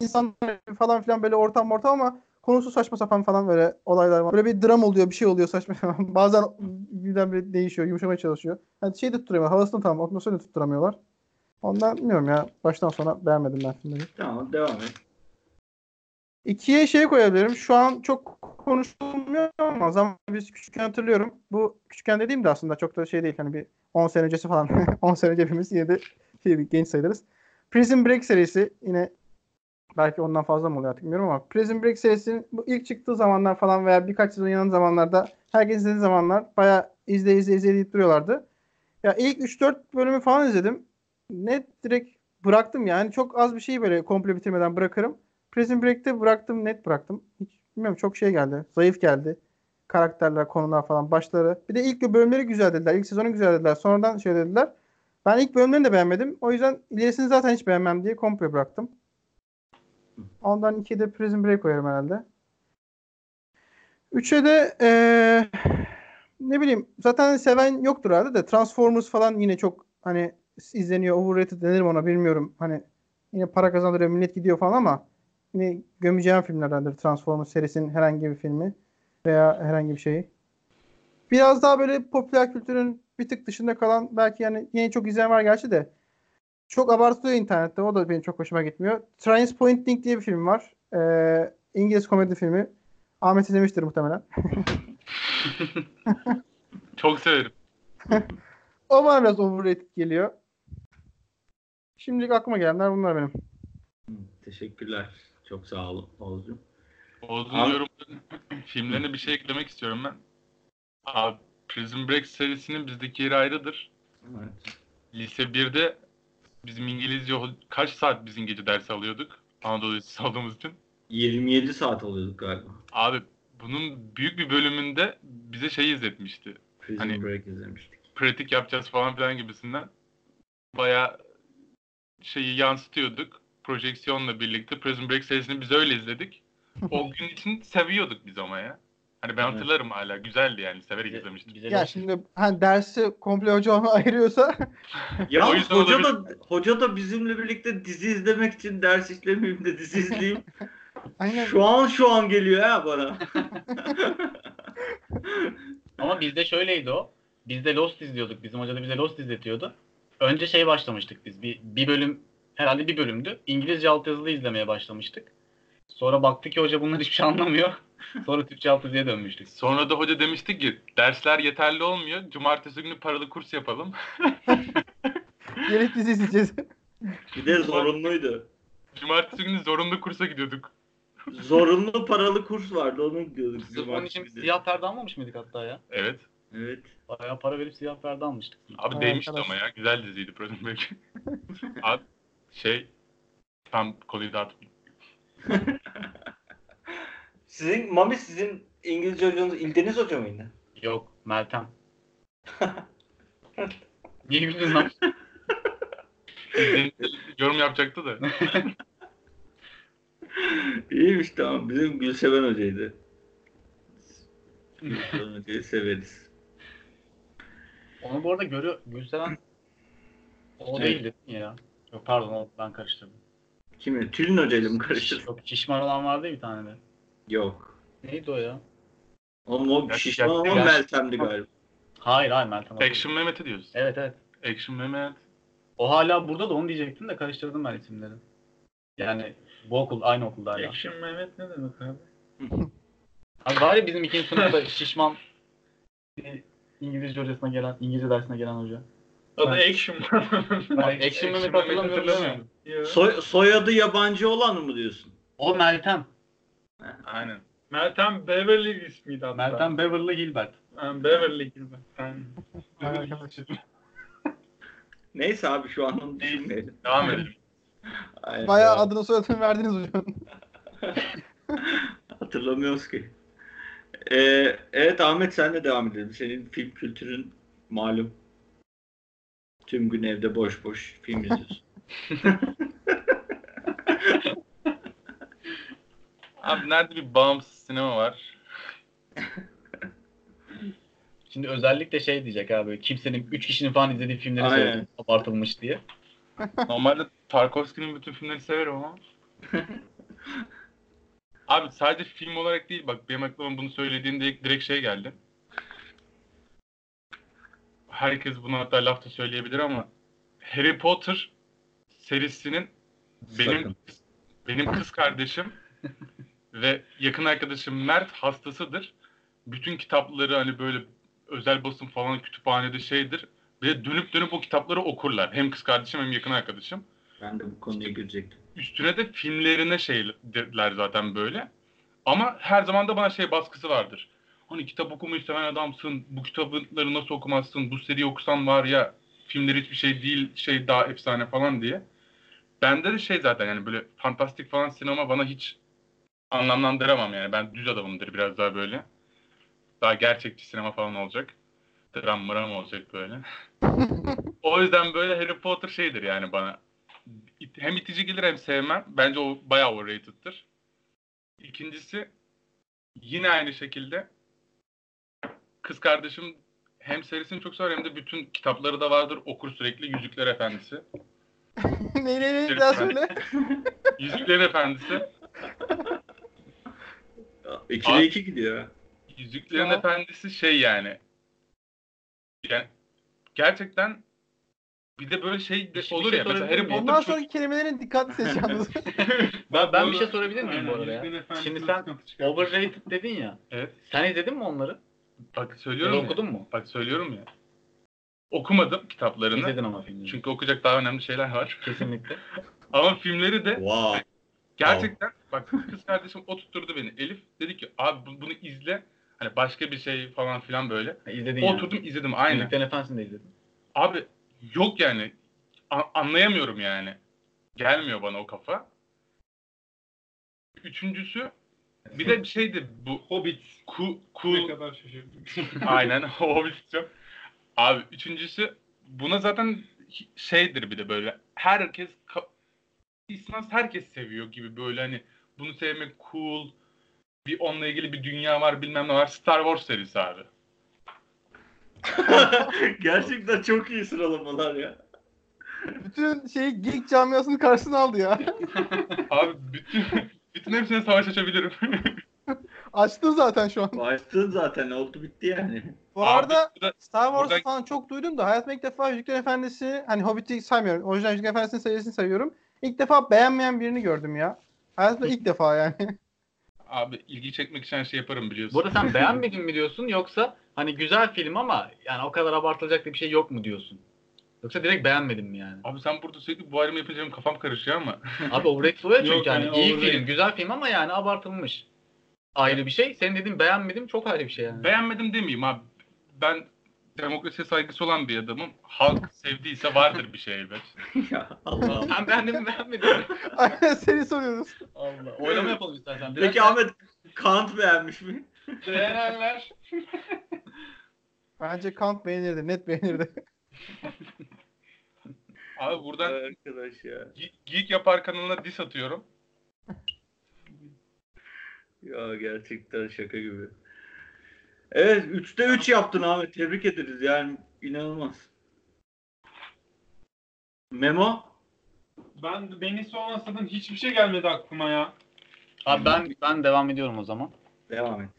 insanlar falan filan böyle ortam ortam ama konusu saçma sapan falan böyle olaylar var. Böyle bir dram oluyor, bir şey oluyor saçma sapan. Bazen birden değişiyor, yumuşamaya çalışıyor. Yani şey de tutturamıyor, havasını tamam, atmosferini tutturamıyorlar. Ondan bilmiyorum ya. Baştan sona beğenmedim ben filmleri. Tamam devam et. İkiye şey koyabilirim. Şu an çok konuşulmuyor ama zaman biz küçükken hatırlıyorum. Bu küçükken dediğim de aslında çok da şey değil. Hani bir 10 sene öncesi falan. 10 sene önce hepimiz yine de şey, bir genç sayılırız. Prison Break serisi yine belki ondan fazla mı oluyor artık bilmiyorum ama Prison Break serisinin bu ilk çıktığı zamanlar falan veya birkaç sezon yanan zamanlarda herkes izlediği zamanlar bayağı izle izle izle deyip duruyorlardı. Ya ilk 3-4 bölümü falan izledim. Net direkt bıraktım yani. Çok az bir şeyi böyle komple bitirmeden bırakırım. Prison Break'te bıraktım, net bıraktım. Hiç bilmiyorum çok şey geldi. Zayıf geldi. Karakterler, konular falan, başları. Bir de ilk bölümleri güzel dediler. İlk sezonu güzel dediler. Sonradan şey dediler. Ben ilk bölümlerini de beğenmedim. O yüzden ilerisini zaten hiç beğenmem diye komple bıraktım. Ondan ikiye de Prison Break koyarım herhalde. Üçe de eee, ne bileyim zaten seven yoktur herhalde de Transformers falan yine çok hani izleniyor. Overrated denir mi ona bilmiyorum. Hani yine para kazandırıyor millet gidiyor falan ama gömeceğim filmlerdendir Transformers serisinin herhangi bir filmi veya herhangi bir şeyi. Biraz daha böyle popüler kültürün bir tık dışında kalan belki yani yine çok izleyen var gerçi de çok abartılıyor internette. O da benim çok hoşuma gitmiyor. Transpointing diye bir film var. Ee, İngiliz komedi filmi. Ahmet izlemiştir muhtemelen. Çok severim. O bana biraz overrated geliyor. Şimdilik aklıma gelenler bunlar benim. Teşekkürler. Çok sağ olun Oğuz'cum. Oğuz'un Abi- yorumlarına, filmlerine bir şey eklemek istiyorum ben. Abi Prison Break serisinin bizdeki yeri ayrıdır. Evet. Lise 1'de bizim İngilizce kaç saat biz İngilizce dersi alıyorduk? Anadolu Lisesi aldığımız için. 27 saat alıyorduk galiba. Abi bunun büyük bir bölümünde bize şey izletmişti. Prison Hani- Break izlemiştik. Pratik yapacağız falan filan gibisinden. Baya şeyi yansıtıyorduk. Projeksiyonla birlikte Prison Break serisini biz öyle izledik. O gün için seviyorduk biz ama ya. Hani ben Evet. hatırlarım hala. Güzeldi yani. Severek Bize- izlemiştim. bize Ya de- şimdi hani dersi komple hoca onu ayırıyorsa Ya O yüzden hoca olabilir. da, hoca da bizimle birlikte dizi izlemek için ders işlemeyeyim de dizi izleyeyim. aynen şu an şu an geliyor ha bana. Ama bizde şöyleydi o. Biz de Lost izliyorduk. Bizim hoca da bize Lost izletiyordu. Önce şey başlamıştık biz. Bir, bir bölüm herhalde bir bölümdü. İngilizce altyazılı izlemeye başlamıştık. Sonra baktık ki hoca bunlar hiçbir şey anlamıyor. Sonra Türkçe altyazıya dönmüştük. Sonra da hoca demişti ki dersler yeterli olmuyor. Cumartesi günü paralı kurs yapalım. gelip dizi izleyeceğiz. Bir de zorunluydu. Cumartesi günü zorunlu kursa gidiyorduk. Zorunlu paralı kurs vardı onu gidiyorduk. Sırf onun için siyah perde almamış mıydık hatta ya? Evet. Evet. Bayağı para verip siyah perde almıştık. Abi Vay değmişti arkadaş. ama ya. Güzel diziydi Prison Break. Abi şey tam konuyu dağıtmayayım. Sizin Mami sizin İngilizce hocanız İldeniz Hoca mıydı? Yok Meltem. Niye güldün lan? Yorum yapacaktı da. İyiymiş tamam. Bizim Gülseven Hoca'ydı. Gülseven Hoca'yı severiz. Onu bu arada görüyor. Gülseren o değildi ya. Yok pardon ben karıştırdım. Kimi? Tülin Hoca'yla mı karıştırdın? Yok şişman olan vardı ya bir tane de. Yok. Neydi o ya? Oğlum o Gerçi- şişman ama gerçi- Meltem'di galiba. Hayır hayır Meltem. değil. Action Mehmet'i diyoruz. Evet evet. Action Mehmet. O hala burada da onu diyecektim de karıştırdım ben isimleri. Yani bu okul aynı okulda hala. Action Mehmet ne demek abi? Abi var ya bizim ikinci sınıfta şişman bir İngilizce hocasına gelen, İngilizce dersine gelen hoca. Adı Ben- Action Ben Action Mehmet hatırlamıyorum değil mi? Ya. Soy, soyadı yabancı olan mı diyorsun? O Meltem. Aynen. Meltem Beverly ismiydi hatta. Meltem Beverly Hilbert. Ha, Beverly arkadaş. Neyse abi şu an onu düşünmeyelim. Devam edelim. Aynen. Bayağı adını soyadını verdiniz hocam. Hatırlamıyoruz ki. Ee, evet Ahmet sen de devam edelim. Senin film kültürün malum. Tüm gün evde boş boş film izliyorsun. Abi nerede bir bağımsız sinema var? Şimdi özellikle şey diyecek abi. Kimsenin 3 kişinin falan izlediği filmleri Aynen. söyledim. Abartılmış diye. Normalde Tarkovski'nin bütün filmleri severim ama. Abi sadece film olarak değil bak benim aklıma bunu söylediğinde direkt, direkt şey geldi. Herkes bunu hatta lafta söyleyebilir ama Harry Potter serisinin benim Sakın. benim kız kardeşim ve yakın arkadaşım Mert hastasıdır. Bütün kitapları hani böyle özel basın falan kütüphanede şeydir. Ve dönüp dönüp o kitapları okurlar. Hem kız kardeşim hem yakın arkadaşım. Ben de bu konuya girecektim. Üstüne de filmlerine şey dediler zaten böyle. Ama her zaman da bana şey baskısı vardır. Hani kitap okumayı seven adamsın, bu kitapları nasıl okumazsın, bu seriyi okusan var ya filmler hiçbir şey değil, şey daha efsane falan diye. Bende de şey zaten yani böyle fantastik falan sinema bana hiç anlamlandıramam yani. Ben düz adamımdır biraz daha böyle. Daha gerçekçi sinema falan olacak. Dram mıram olacak böyle. o yüzden böyle Harry Potter şeydir yani bana. Hem itici gelir hem sevmem. Bence o bayağı overrated'tır. İkincisi yine aynı şekilde kız kardeşim hem serisini çok sever hem de bütün kitapları da vardır. Okur sürekli Yüzükler Efendisi. ne ne ne daha söyle. Yüzüklerin Efendisi. 2'de 2 gidiyor. Yüzüklerin Tamam. Efendisi şey yani. Yani gerçekten bir de böyle şey de şey- olur bir ya şey mesela Harry? Potter Ondan çok sonraki kelimelerin dikkatli seç yalnız. Ben, ben bir şey sorabilir miyim bu arada ya? Şimdi sen overrated dedin ya. Evet. Sen izledin mi onları? Bak söylüyorum ya. okudun mu? Bak söylüyorum ya. Okumadım kitaplarını. İzledin ama filmleri. Çünkü okuyacak daha önemli şeyler var. Kesinlikle. Ama filmleri de Wow. gerçekten bak kız kardeşim oturtturdu beni. Elif dedi ki abi bu- bunu izle. Hani başka bir şey falan filan böyle. Ha, İzledin yani. Oturdum izledim aynen. Yüzüklerin Efendisi'ni de izledim. Abi yok yani. A- anlayamıyorum yani. Gelmiyor bana o kafa. Üçüncüsü bir de bir şeydi bu Hobbit. ku, Ne cool kadar şaşırdım. aynen çok. Abi üçüncüsü buna zaten şeydir bir de böyle herkes ka- istemez herkes seviyor gibi böyle hani bunu sevmek cool bir onunla ilgili bir dünya var bilmem ne var Star Wars serisi abi. Gerçekten çok iyi sıralamalar ya. Bütün şeyi geek camiasının karşısına aldı ya. Abi bütün bütün hepsine savaş açabilirim. Açtı zaten şu an. Açtın zaten oldu bitti yani. Bu Abi, arada Star Wars'u burada- falan çok duydum da hayatımda ilk defa Yüzüklerin Efendisi hani Hobbit'i saymıyorum. Orijinal Yüzüklerin Efendisi'nin serisini sayıyorum. İlk defa beğenmeyen birini gördüm ya. Hayatımda ilk defa yani. Abi ilgi çekmek için her şey yaparım biliyorsun. Bu arada sen beğenmedin mi diyorsun yoksa hani güzel film ama yani o kadar abartılacak da bir şey yok mu diyorsun? Yoksa direkt beğenmedin mi yani? Abi sen burada sürekli bu ayrımı yapınca benim kafam karışıyor ama. Abi overrated oluyor çünkü Yok yani yani iyi overrated. film, güzel film ama yani abartılmış. Ayrı bir şey. Senin dediğin beğenmedim çok ayrı bir şey yani. Beğenmedim demeyeyim abi. Ben demokrasiye saygısı olan bir adamım. Halk sevdiyse vardır bir şey elbet. ya Allah. Sen beğendin mi beğenmedin mi? Aynen seni soruyoruz. Allah. Oylama yapalım istersen. Biraz Peki Ahmet Kant beğenmiş mi? Beğenenler. Bence Kant beğenirdi. Net beğenirdi. Abi buradan Arkadaş ya. Ge- Geek Yapar kanalına diss atıyorum. Ya gerçekten şaka gibi. Evet 3'te 3 yaptın Ahmet. Tebrik ederiz yani inanılmaz. Memo? Ben beni sormasaydın hiçbir şey gelmedi aklıma ya. Abi ben ben devam ediyorum o zaman. Devam et.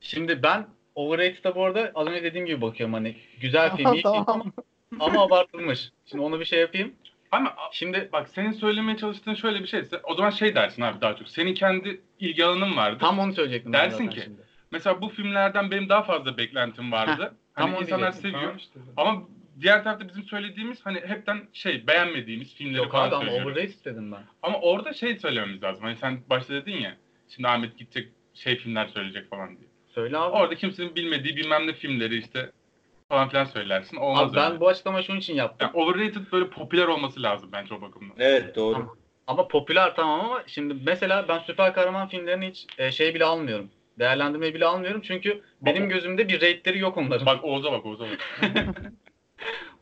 Şimdi ben Overrated'a bu arada az önce dediğim gibi bakıyorum hani güzel film, iyi film ama, tamam. Ama abartılmış. Şimdi onu bir şey yapayım. Ama Şimdi bak senin söylemeye çalıştığın şöyle bir şeyse o zaman şey dersin abi daha çok. Senin kendi ilgi alanın vardı. tam onu söyleyecektim. ben Dersin zaten ki, Şimdi. Mesela bu filmlerden benim daha fazla beklentim vardı. tam hani onu insanlar diyecektim. seviyor. Tamam işte. Ama diğer tarafta bizim söylediğimiz hani hepten şey beğenmediğimiz filmleri Yok falan abi ama söylüyoruz. overrated dedim ben. Ama orada şey söylememiz lazım. Hani sen başta dedin ya. Şimdi Ahmet gidecek şey filmler söyleyecek falan diye. Söyle abi. Orada kimsenin bilmediği bilmem ne filmleri işte falan filan söylersin. Olmaz Abi ben öyle. bu açıklamayı şunun için yaptım. Yani overrated böyle popüler olması lazım bence o bakımdan. Evet doğru. Ama popüler tamam ama şimdi mesela ben süper kahraman filmlerini hiç e, şey bile almıyorum. değerlendirmeyi bile almıyorum. Çünkü benim gözümde bir rate'leri yok onların. Bak Oğuz'a bak Oğuz'a bak.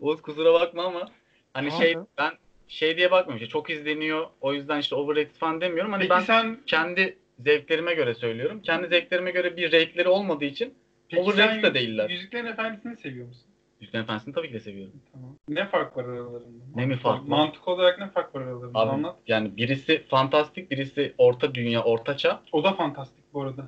Oğuz kusura bakma ama hani Tamam şey ben şey diye bakmıyorum işte çok izleniyor o yüzden işte overrated falan demiyorum. Hani Peki ben sen kendi zevklerime göre söylüyorum. Kendi zevklerime göre bir rate'leri olmadığı için peki overrated sen de değiller. Yüzüklerin Efendisi'ni seviyor musun? Yüzüklerin Efendisi'ni tabii ki de seviyorum. Tamam. Ne fark var aralarında? Ne mi fark var? Mantık olarak ne fark var aralarında? Abi Anlat. yani birisi fantastik, birisi orta dünya, orta çağ. O da fantastik bu arada.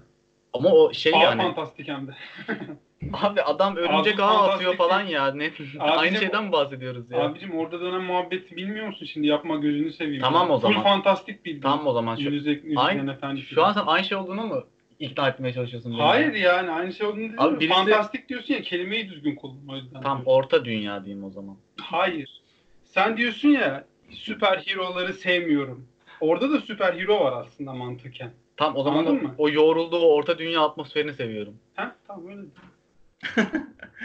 Ama o şey Ağ yani fantastik hem de. abi adam örümcek Abi ağı atıyor falan ya. Ne Abicim, aynı şeyden mi bahsediyoruz ya? Abicim orada dönen muhabbeti bilmiyor musun şimdi? Yapma gözünü seveyim. Tamam o Full zaman. fantastik bildiğin. Tamam o zaman şu, Yüzük, Aynı- şu an sen aynı şey olduğunu mu ikna etmeye çalışıyorsun? beni? Hayır yani aynı şey olduğunu değil Abi mi? birisi- Fantastik diyorsun ya kelimeyi düzgün kullan o yüzden. Tam diyorum. orta dünya diyeyim o zaman. Hayır. Sen diyorsun ya süper hero'ları sevmiyorum. Orada da süper hero var aslında mantıken. Tam o zaman Anladın o, mı? o yoğrulduğu o orta dünya atmosferini seviyorum. Ha? Tamam öyle.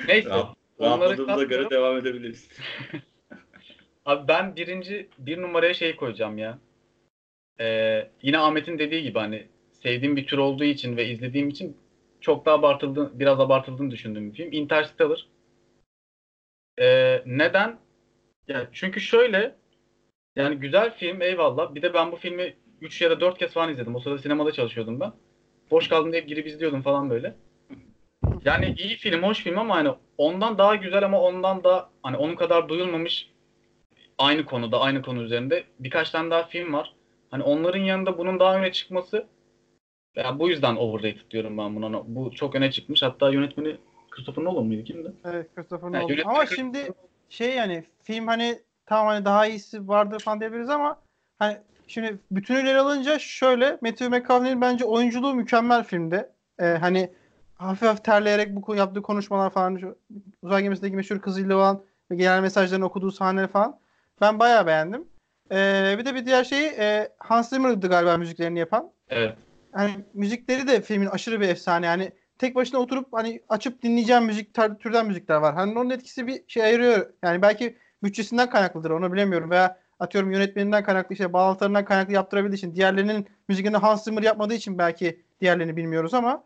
Neyse. Rahat- Onları Rahatladığımıza göre devam edebiliriz. Abi ben birinci bir numaraya şey koyacağım ya. Ee, yine Ahmet'in dediği gibi hani sevdiğim bir tür olduğu için ve izlediğim için çok da abartıldığını, biraz abartıldığını düşündüğüm bir film. Interstellar. Ee, neden? Ya çünkü şöyle yani güzel film eyvallah. Bir de ben bu filmi 3 ya da 4 kez falan izledim. O sırada sinemada çalışıyordum ben. Boş kaldım diye girip izliyordum falan böyle. Yani iyi film, hoş film ama hani ondan daha güzel ama ondan da hani onun kadar duyulmamış aynı konuda, aynı konu üzerinde birkaç tane daha film var. Hani onların yanında bunun daha öne çıkması ya bu yüzden overrated diyorum ben buna. Bu çok öne çıkmış. Hatta yönetmeni Christopher Nolan mıydı kimdi? Evet Christopher Yani Nolan. yönetmen Ama şimdi şey yani film hani tamam hani daha iyisi vardır falan diyebiliriz ama hani şimdi bütünüyle ele alınca şöyle Matthew McConaughey'nin bence oyunculuğu mükemmel filmde. Ee, hani hafif hafif terleyerek bu yaptığı konuşmalar falan şu uzay gemisindeki meşhur kızıyla olan ve genel mesajlarını okuduğu sahneler falan ben bayağı beğendim. Ee, bir de bir diğer şeyi e, Hans Zimmer'dı galiba müziklerini yapan Evet. Hani müzikleri de filmin aşırı bir efsane. Yani tek başına oturup hani açıp dinleyeceğim müzik tar- türden müzikler var. Hani onun etkisi bir şey ayırıyor. Yani belki bütçesinden kaynaklıdır onu bilemiyorum veya atıyorum yönetmeninden kaynaklı işte bağlantılarından kaynaklı yaptırabildiği için diğerlerinin müziklerini Hans Zimmer yapmadığı için belki diğerlerini bilmiyoruz ama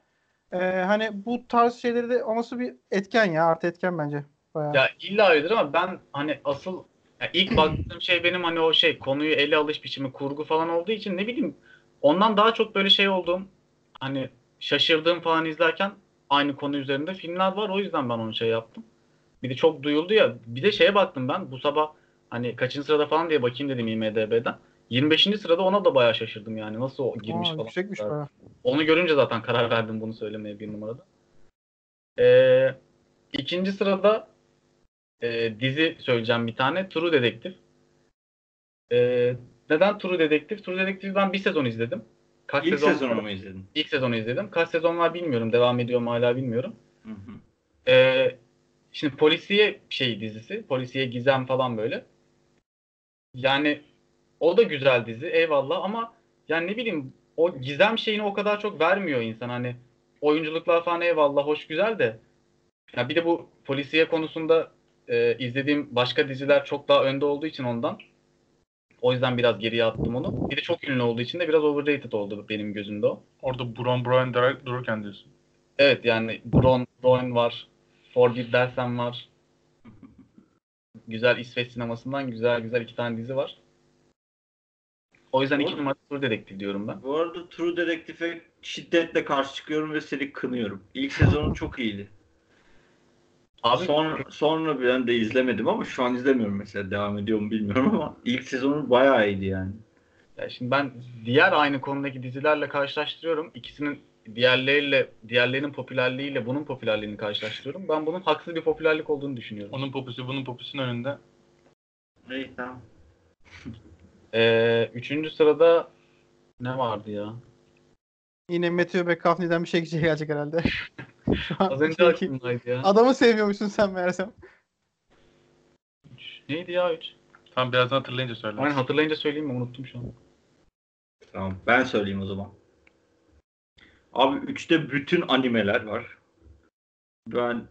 e, hani bu tarz şeyleri de olması bir etken ya artı etken bence. Bayağı. Ya illa öyledir ama ben hani asıl ya ilk baktığım şey benim hani o şey konuyu ele alış biçimi kurgu falan olduğu için ne bileyim ondan daha çok böyle şey olduğum hani şaşırdığım falan izlerken aynı konu üzerinde filmler var o yüzden ben onu şey yaptım. Bir de çok duyuldu ya bir de şeye baktım ben bu sabah hani kaçıncı sırada falan diye bakayım dedim IMDB'den. 25. sırada ona da bayağı şaşırdım yani nasıl o girmiş Aa, falan. Yüksekmiş bayağı. Onu görünce zaten karar verdim bunu söylemeye bir numarada. Ee, ikinci sırada e, dizi söyleyeceğim bir tane. True Detective. Ee, neden True Detective? True Detective'i ben bir sezon izledim. Kaç İlk sezon sezonu mu izledin? İlk sezonu izledim. Kaç sezon var bilmiyorum. Devam ediyor mu hala bilmiyorum. Hı hı. Ee, şimdi polisiye şey dizisi. Polisiye gizem falan böyle. Yani o da güzel dizi eyvallah ama yani ne bileyim o gizem şeyini o kadar çok vermiyor insan hani oyunculuklar falan eyvallah hoş güzel de ya bir de bu polisiye konusunda e, izlediğim başka diziler çok daha önde olduğu için ondan o yüzden biraz geriye attım onu. Bir de çok ünlü olduğu için de biraz overrated oldu benim gözümde o. Orada Bron Brown dur- dururken diyorsun. Evet yani Bron, Bron var. Forbid Dersen var. Güzel İsveç sinemasından güzel güzel iki tane dizi var. O yüzden iki numara True Detective diyorum ben. Bu arada True Detective'e şiddetle karşı çıkıyorum ve seni kınıyorum. İlk sezonu çok iyiydi. Abi Sonra, sonra ben de izlemedim ama şu an izlemiyorum mesela. Devam ediyor mu bilmiyorum ama ilk sezonu bayağı iyiydi yani. ya şimdi ben diğer aynı konudaki dizilerle karşılaştırıyorum. İkisinin diğerleriyle diğerlerinin popülerliğiyle bunun popülerliğini karşılaştırıyorum. Ben bunun haksız bir popülerlik olduğunu düşünüyorum. Onun popüsü bunun popüsünün önünde. İyi tamam. Ee, üçüncü sırada ne vardı ya? Yine Matthew McConaughey'den bir şey gelecek herhalde. Şu an Az önce çünkü aklımdaydı ya. Adamı sevmiyormuşsun sen meğersem. Üç. Neydi ya üç? Tam birazdan hatırlayınca söyle. Ben hatırlayınca söyleyeyim mi? Unuttum şu an. Tamam ben söyleyeyim o zaman. Abi 3'te bütün animeler var. Ben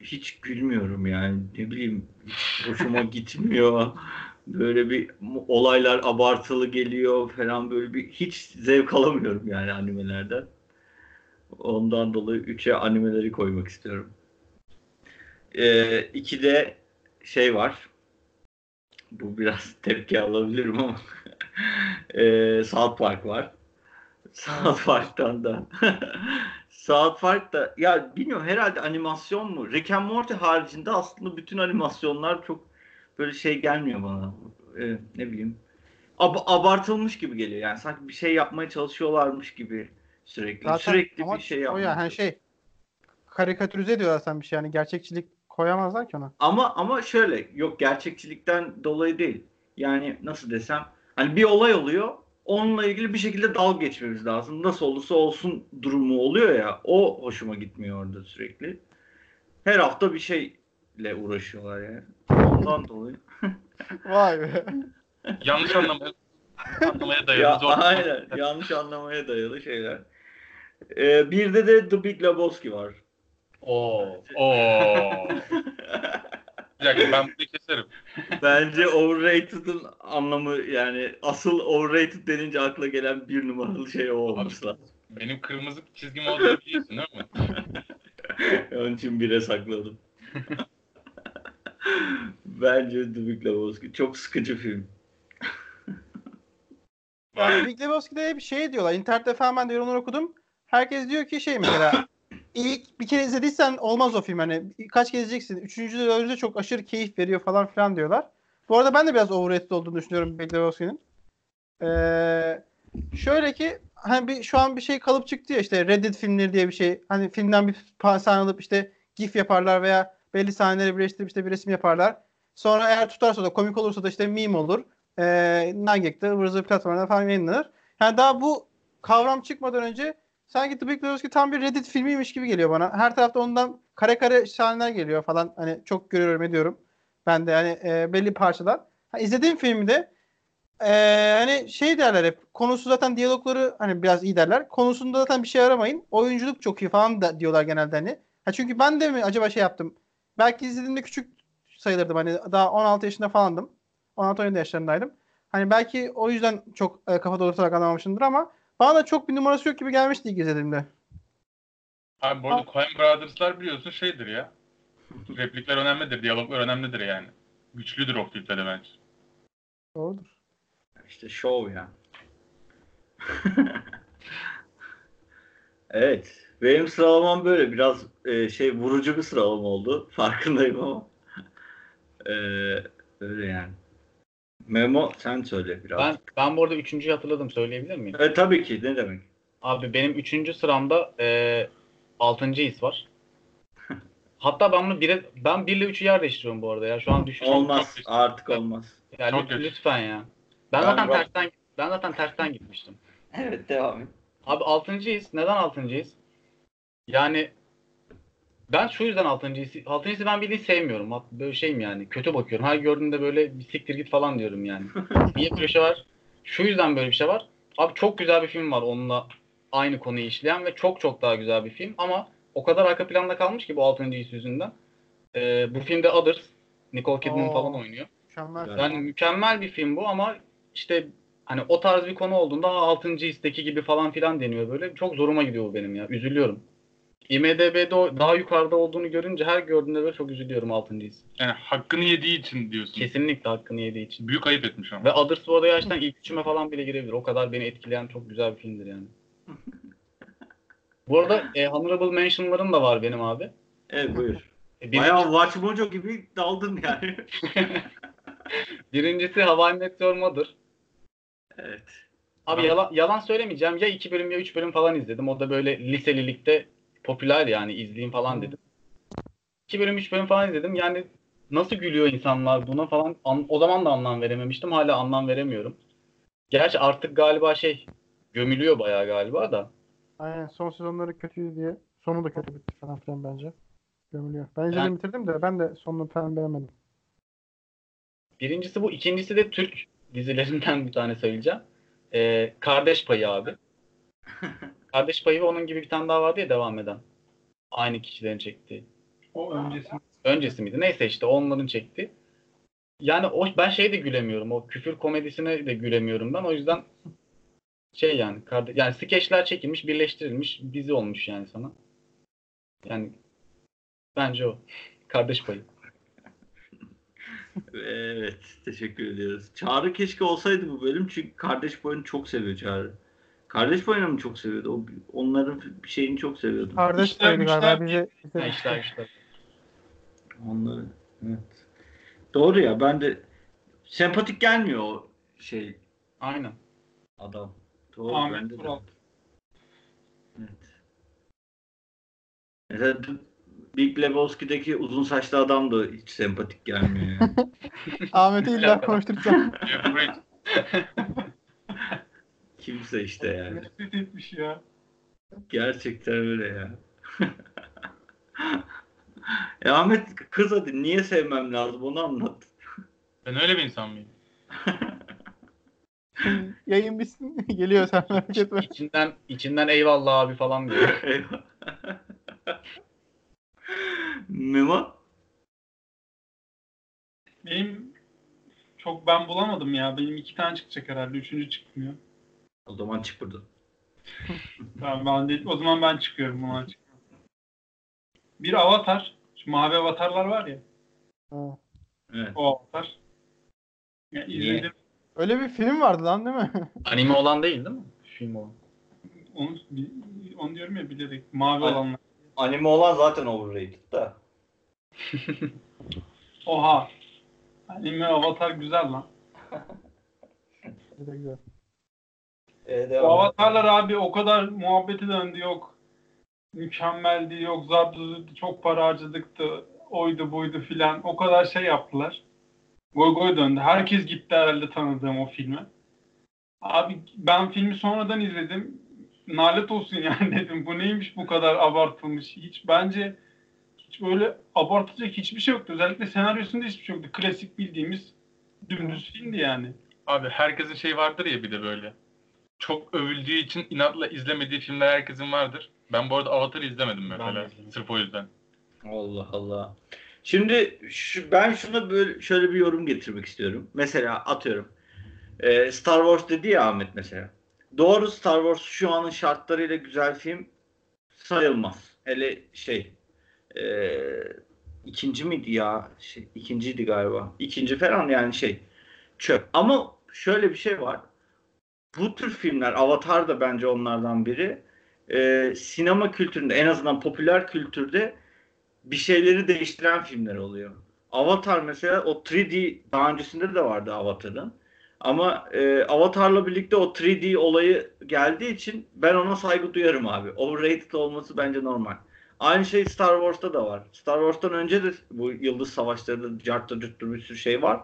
hiç gülmüyorum yani. Ne bileyim hoşuma gitmiyor. Böyle bir olaylar abartılı geliyor falan böyle bir hiç zevk alamıyorum yani animelerden. Ondan dolayı 3'e animeleri koymak istiyorum. Ee, 2'de şey var. Bu biraz tepki alabilirim ama ee, South Park var. South Park'tan da South Park da ya bilmiyorum herhalde animasyon mu? Rick and Morty haricinde aslında bütün animasyonlar çok böyle şey gelmiyor bana. Ee, ne bileyim. Ab- abartılmış gibi geliyor. Yani sanki bir şey yapmaya çalışıyorlarmış gibi sürekli. Zaten sürekli bir şey O yapmaya ya hani şey karikatürize ediyorlar sen bir şey yani gerçekçilik koyamazlar ki ona. Ama ama şöyle yok gerçekçilikten dolayı değil. Yani nasıl desem hani bir olay oluyor. Onunla ilgili bir şekilde dalga geçmemiz lazım. Nasıl olursa olsun durumu oluyor ya. O hoşuma gitmiyor orada sürekli. Her hafta bir şeyle uğraşıyorlar yani. Ondan dolayı. Vay be. Yanlış anlamaya, anlamaya dayalı ya, aynen. Yanlış anlamaya dayalı şeyler. Ee, bir de de The Big Lebowski var. Oo. Oo. Bir dakika ben bunu keserim. Bence overrated'ın anlamı yani asıl overrated denince akla gelen bir numaralı şey o olması lazım. Benim kırmızı çizgim olduğunu biliyorsun değil mi? Onun için bire sakladım. Bence The Big Lebowski çok sıkıcı film. Yani Big Lebowski'de bir şey diyorlar. İnternette falan ben de yorumları okudum. Herkes diyor ki şey mesela ilk bir kere izlediysen olmaz o film hani kaç kez izleyeceksin. Üçüncü de de çok aşırı keyif veriyor falan filan diyorlar. Bu arada ben de biraz overrated olduğunu düşünüyorum Big Lebowski'nin. Ee, şöyle ki hani bir, şu an bir şey kalıp çıktı ya işte Reddit filmleri diye bir şey. Hani filmden bir sahne alıp işte gif yaparlar veya belli sahneleri birleştirip işte bir resim yaparlar. Sonra eğer tutarsa da komik olursa da işte meme olur. Ee, Nugget'te, ıvır zıvır platformlarda falan yayınlanır. Yani daha bu kavram çıkmadan önce sanki The Big Lebowski tam bir Reddit filmiymiş gibi geliyor bana. Her tarafta ondan kare kare sahneler geliyor falan. Hani çok görüyorum ediyorum. Ben de yani e, belli parçalar. Ha, izlediğim filmde e, hani şey derler hep konusu zaten diyalogları hani biraz iyi derler. Konusunda zaten bir şey aramayın. Oyunculuk çok iyi falan da diyorlar genelde hani. Ha çünkü ben de mi acaba şey yaptım. Belki izlediğimde küçük sayılırdım hani daha 16 yaşında falandım. 16-17 yaşlarındaydım. Hani belki o yüzden çok e, kafa dolutarak anlamamışımdır ama bana da çok bir numarası yok gibi gelmişti ilk izlediğimde. Abi bu arada Coen Brothers'lar biliyorsun şeydir ya. Replikler önemlidir, diyaloglar önemlidir yani. Güçlüdür o filmde bence. Doğrudur. İşte show ya. evet. Benim sıralamam böyle. Biraz e, şey vurucu bir sıralama oldu. Farkındayım ama. E, öyle yani. Memo sen söyle biraz. Ben ben bu arada üçüncüyü hatırladım söyleyebilir miyim? E, tabii ki. Ne demek? Abi benim üçüncü sıramda e, altıncı his var. Hatta ben bunu bire, ben 1 ile 3'ü yer değiştiriyorum bu arada ya. Şu an düşünüyorum. Olmaz. Artık olmaz. Ya Çok lüt- kötü. lütfen ya. Ben Ben zaten bak- tersten ben zaten tersten gitmiştim. Evet devam et. Abi altıncıyız. Neden altıncıyız? Yani ben şu yüzden altıncıyız. Altıncıyı ben bildiğin sevmiyorum. Böyle şeyim yani. Kötü bakıyorum. Her gördüğümde böyle bir siktir git falan diyorum yani. Niye böyle bir şey var? Şu yüzden böyle bir şey var. Abi çok güzel bir film var onunla aynı konuyu işleyen ve çok çok daha güzel bir film ama o kadar arka planda kalmış ki bu altıncı his yüzünden. Ee, bu filmde Others. Nicole Kidman Oo. falan oynuyor. Mükemmel. Yani mükemmel bir film bu ama işte hani o tarz bir konu olduğunda "Aa, 6. histeki gibi falan filan deniyor böyle. Çok zoruma gidiyor bu benim ya. Üzülüyorum. IMDB'de daha yukarıda olduğunu görünce her gördüğümde böyle çok üzülüyorum 6. his. Yani hakkını yediği için diyorsun. Kesinlikle hakkını yediği için. Büyük ayıp etmiş ama. Ve Others bu arada gerçekten ilk üçüme falan bile girebilir. O kadar beni etkileyen çok güzel bir filmdir yani. bu arada e, Honorable Mention'larım da var benim abi. Evet buyur. E, birinci- Bayağı Watch Mojo gibi daldın yani. birincisi Hawaii Meteor Mother. evet. Abi yalan, yalan söylemeyeceğim. Ya iki bölüm ya üç bölüm falan izledim. O da böyle liselilikte popüler yani izleyeyim falan dedim. İki bölüm üç bölüm falan izledim. Yani nasıl gülüyor insanlar buna falan. An- o zaman da anlam verememiştim. Hala anlam veremiyorum. Gerçi artık galiba şey gömülüyor bayağı galiba da. Aynen son sezonları kötüydü diye. Sonu da kötü bitti falan filan bence. Gömülüyor. Ben izledim Yani- bitirdim de ben de sonunu falan beğenmedim. Birincisi bu. ikincisi de Türk dizilerinden bir tane söyleyeceğim. Ee, Kardeş Payı abi. Kardeş Payı ve onun gibi bir tane daha vardı ya devam eden. Aynı kişilerin çektiği. O öncesi. öncesi miydi? Neyse işte onların çekti. Yani o ben şeye de gülemiyorum. O küfür komedisine de gülemiyorum ben. O yüzden Şey yani kardeş, yani skeçler çekilmiş, birleştirilmiş dizi olmuş yani sana. Yani bence o. Kardeş payı. Evet. Teşekkür ediyoruz. Çağrı keşke olsaydı bu bölüm çünkü kardeş payını çok seviyor Çağrı. Kardeş payını mı çok seviyordu? O, onların bir şeyini çok seviyordu. Kardeş payıydı galiba bize. bize işler işler. Onları. Evet. Doğru ya ben de sempatik gelmiyor o şey Aynen. adam. Doğru Ahmet bende de. Kural. Evet. Mesela Big Lebowski'deki uzun saçlı adam da hiç sempatik gelmiyor yani. Ahmet'i illa konuşturacağım. Kimse işte yani. Nefret etmiş ya. Gerçekten öyle ya. e Ahmet kız hadi niye sevmem lazım onu anlat. ben öyle bir insan mıyım? Yayın bitsin. Geliyor sen merak etme. İçinden, içinden eyvallah abi falan diyor. Memo? Benim çok ben bulamadım ya. Benim iki tane çıkacak herhalde. Üçüncü çıkmıyor. O zaman çık buradan. Tamam ben de, o zaman ben çıkıyorum. Buna çıkıyorum. Bir avatar. Şu mavi avatarlar var ya. Ha. Evet. O avatar. Ya, Niye? izledim. Öyle bir film vardı lan değil mi? Anime olan değil değil mi? Film olan. Onu, onu diyorum ya bilerek. Mavi Ay- olanlar. Anime olan zaten overrated da. Oha. Anime avatar güzel lan. Güzel güzel. E, O avatarlar abi o kadar muhabbeti döndü yok. Mükemmeldi yok zartı çok para harcadıktı. Oydu buydu filan. O kadar şey yaptılar. Goy goy döndü. Herkes gitti herhalde tanıdığım o filme. Abi ben filmi sonradan izledim. Nalet olsun yani dedim. Bu neymiş bu kadar abartılmış. Hiç bence hiç böyle abartacak hiçbir şey yoktu. Özellikle senaryosunda hiçbir şey yoktu. Klasik bildiğimiz dümdüz filmdi yani. Abi herkesin şey vardır ya bir de böyle. Çok övüldüğü için inatla izlemediği filmler herkesin vardır. Ben bu arada Avatar'ı izlemedim mesela. Sırf o yüzden. Allah Allah. Şimdi şu, ben şuna böyle şöyle bir yorum getirmek istiyorum. Mesela atıyorum. Ee, Star Wars dedi ya Ahmet mesela. Doğru Star Wars şu anın şartlarıyla güzel film sayılmaz. Hele şey e, ikinci miydi ya? Şey, ikinciydi galiba. İkinci falan yani şey çöp. Ama şöyle bir şey var. Bu tür filmler Avatar da bence onlardan biri. Ee, sinema kültüründe en azından popüler kültürde bir şeyleri değiştiren filmler oluyor. Avatar mesela o 3D daha öncesinde de vardı Avatar'ın. Ama e, Avatar'la birlikte o 3D olayı geldiği için ben ona saygı duyarım abi. Overrated olması bence normal. Aynı şey Star Wars'ta da var. Star Wars'tan önce de bu Yıldız Savaşları'da cartta cürttür bir sürü şey var.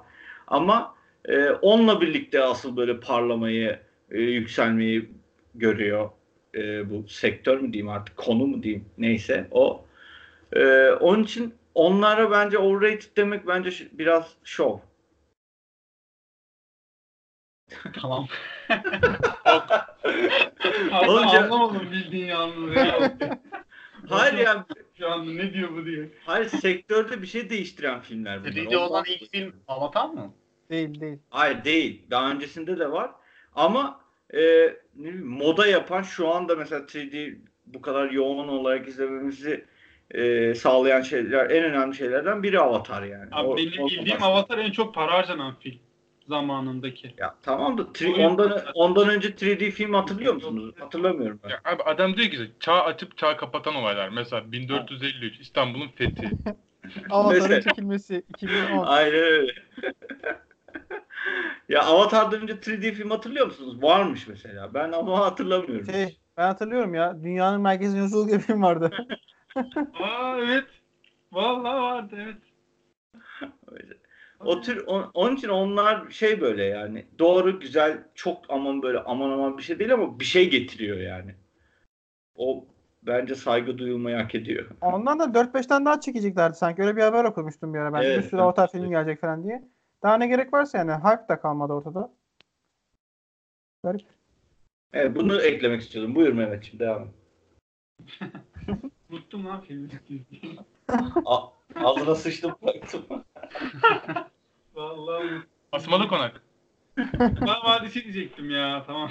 Ama e, onunla birlikte asıl böyle parlamayı, e, yükselmeyi görüyor e, bu sektör mü diyeyim artık konu mu diyeyim neyse o. E, onun için onlara bence overrated demek bence ş- biraz şov. Tamam. Olunca- anlamadım bildiğin yalnız ya. Hayır ya Şu anda ne diyor bu diye. hayır sektörde bir şey değiştiren filmler bunlar. 3D olan ilk film Avatar mı? Değil değil. Hayır değil. Daha öncesinde de var. Ama e, ne bileyim, moda yapan şu anda mesela 3D bu kadar yoğun olarak izlememizi e, sağlayan şeyler, en önemli şeylerden biri Avatar yani. Abi O- benim o- bildiğim başka- Avatar en çok para harcanan film zamanındaki. Ya tamam da tri- ondan ondan önce 3D film hatırlıyor musunuz? Hatırlamıyorum ben. Ya abi adam diyor ki çağ açıp çağ kapatan olaylar. Mesela 1453 İstanbul'un fethi. Avatar'ın çekilmesi 2010. Aynen öyle. ya Avatar'dan önce 3D film hatırlıyor musunuz? Varmış mesela. Ben ama hatırlamıyorum. Şey, ben hatırlıyorum ya. Dünyanın merkezi yolculuğu diye film vardı. Aa evet. Vallahi vardı evet. O tür on- onun için onlar şey böyle yani doğru güzel çok aman böyle aman aman bir şey değil ama bir şey getiriyor yani. O bence saygı duyulmayı hak ediyor. Ondan da 4-5 tane daha çekeceklerdi sanki. Öyle bir haber okumuştum bir ara. Ben Evet, bir sürü evet. Avatar filmi gelecek falan diye. Daha ne gerek varsa yani. Hype da kalmadı ortada. Garip. Evet bunu eklemek istiyordum. Buyur Mehmetciğim devam. et. Unuttum lan filmi. A- ağzına sıçtım bıraktım. Vallahi unuttum. Asmalı konak. Ben vadisi diyecektim ya tamam.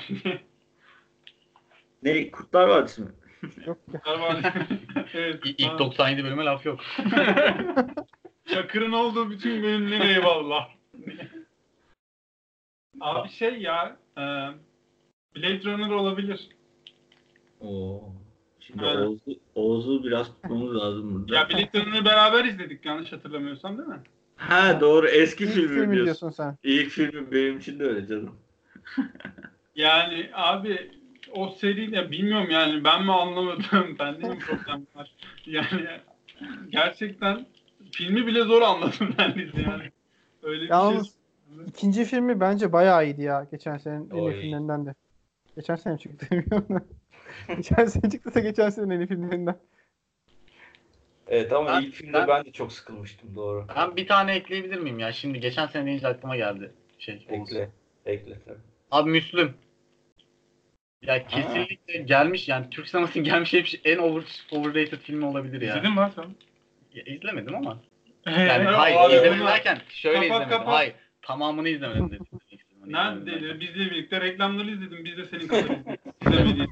Ne? Kurtlar Vadisi mi? Yok ya. evet. İ- İlk 97 bölüme laf yok. Çakır'ın olduğu bütün bölümlere eyvallah. Abi şey ya e, Blade Runner olabilir. Oo. Şimdi Evet. Oğuz'u, Oğuz'u biraz tutmamız lazım burada. Ya Blade Runner'ı beraber izledik yanlış hatırlamıyorsam değil mi? Ha doğru eski İlk filmi, filmi diyorsun. diyorsun sen. İlk filmi benim için de öyle canım. Yani abi o seri ya bilmiyorum yani ben mi anlamadım bende mi problem var? Yani gerçekten filmi bile zor anladım ben de yani. Öyle bir Yalnız şey. ikinci filmi bence bayağı iyiydi ya. Geçen senenin en iyi filmlerinden de. Geçen sene çıktı bilmiyorum da. geçen sene çıktıysa geçen senenin en iyi filmlerinden. Evet ama Ben- ilk filmde ben- ben de çok sıkılmıştım doğru. Ben bir tane ekleyebilir miyim ya? Şimdi geçen sene deyince aklıma geldi. Şey, Oğuz. Ekle. Ekle tabii. Abi Müslüm. Ya kesinlikle gelmiş yani Türk sinemasının gelmiş en over, overrated filmi olabilir ya. İzledin mi lan sen? Ya, izlemedim ama. Yani hayır izlemedim derken şöyle Kapat, izlemedim. kapat. Hayır tamamını izlemedim dedim. Nerede dedi? Bizle birlikte reklamları izledim. Biz de senin kadar. İzlemediğin.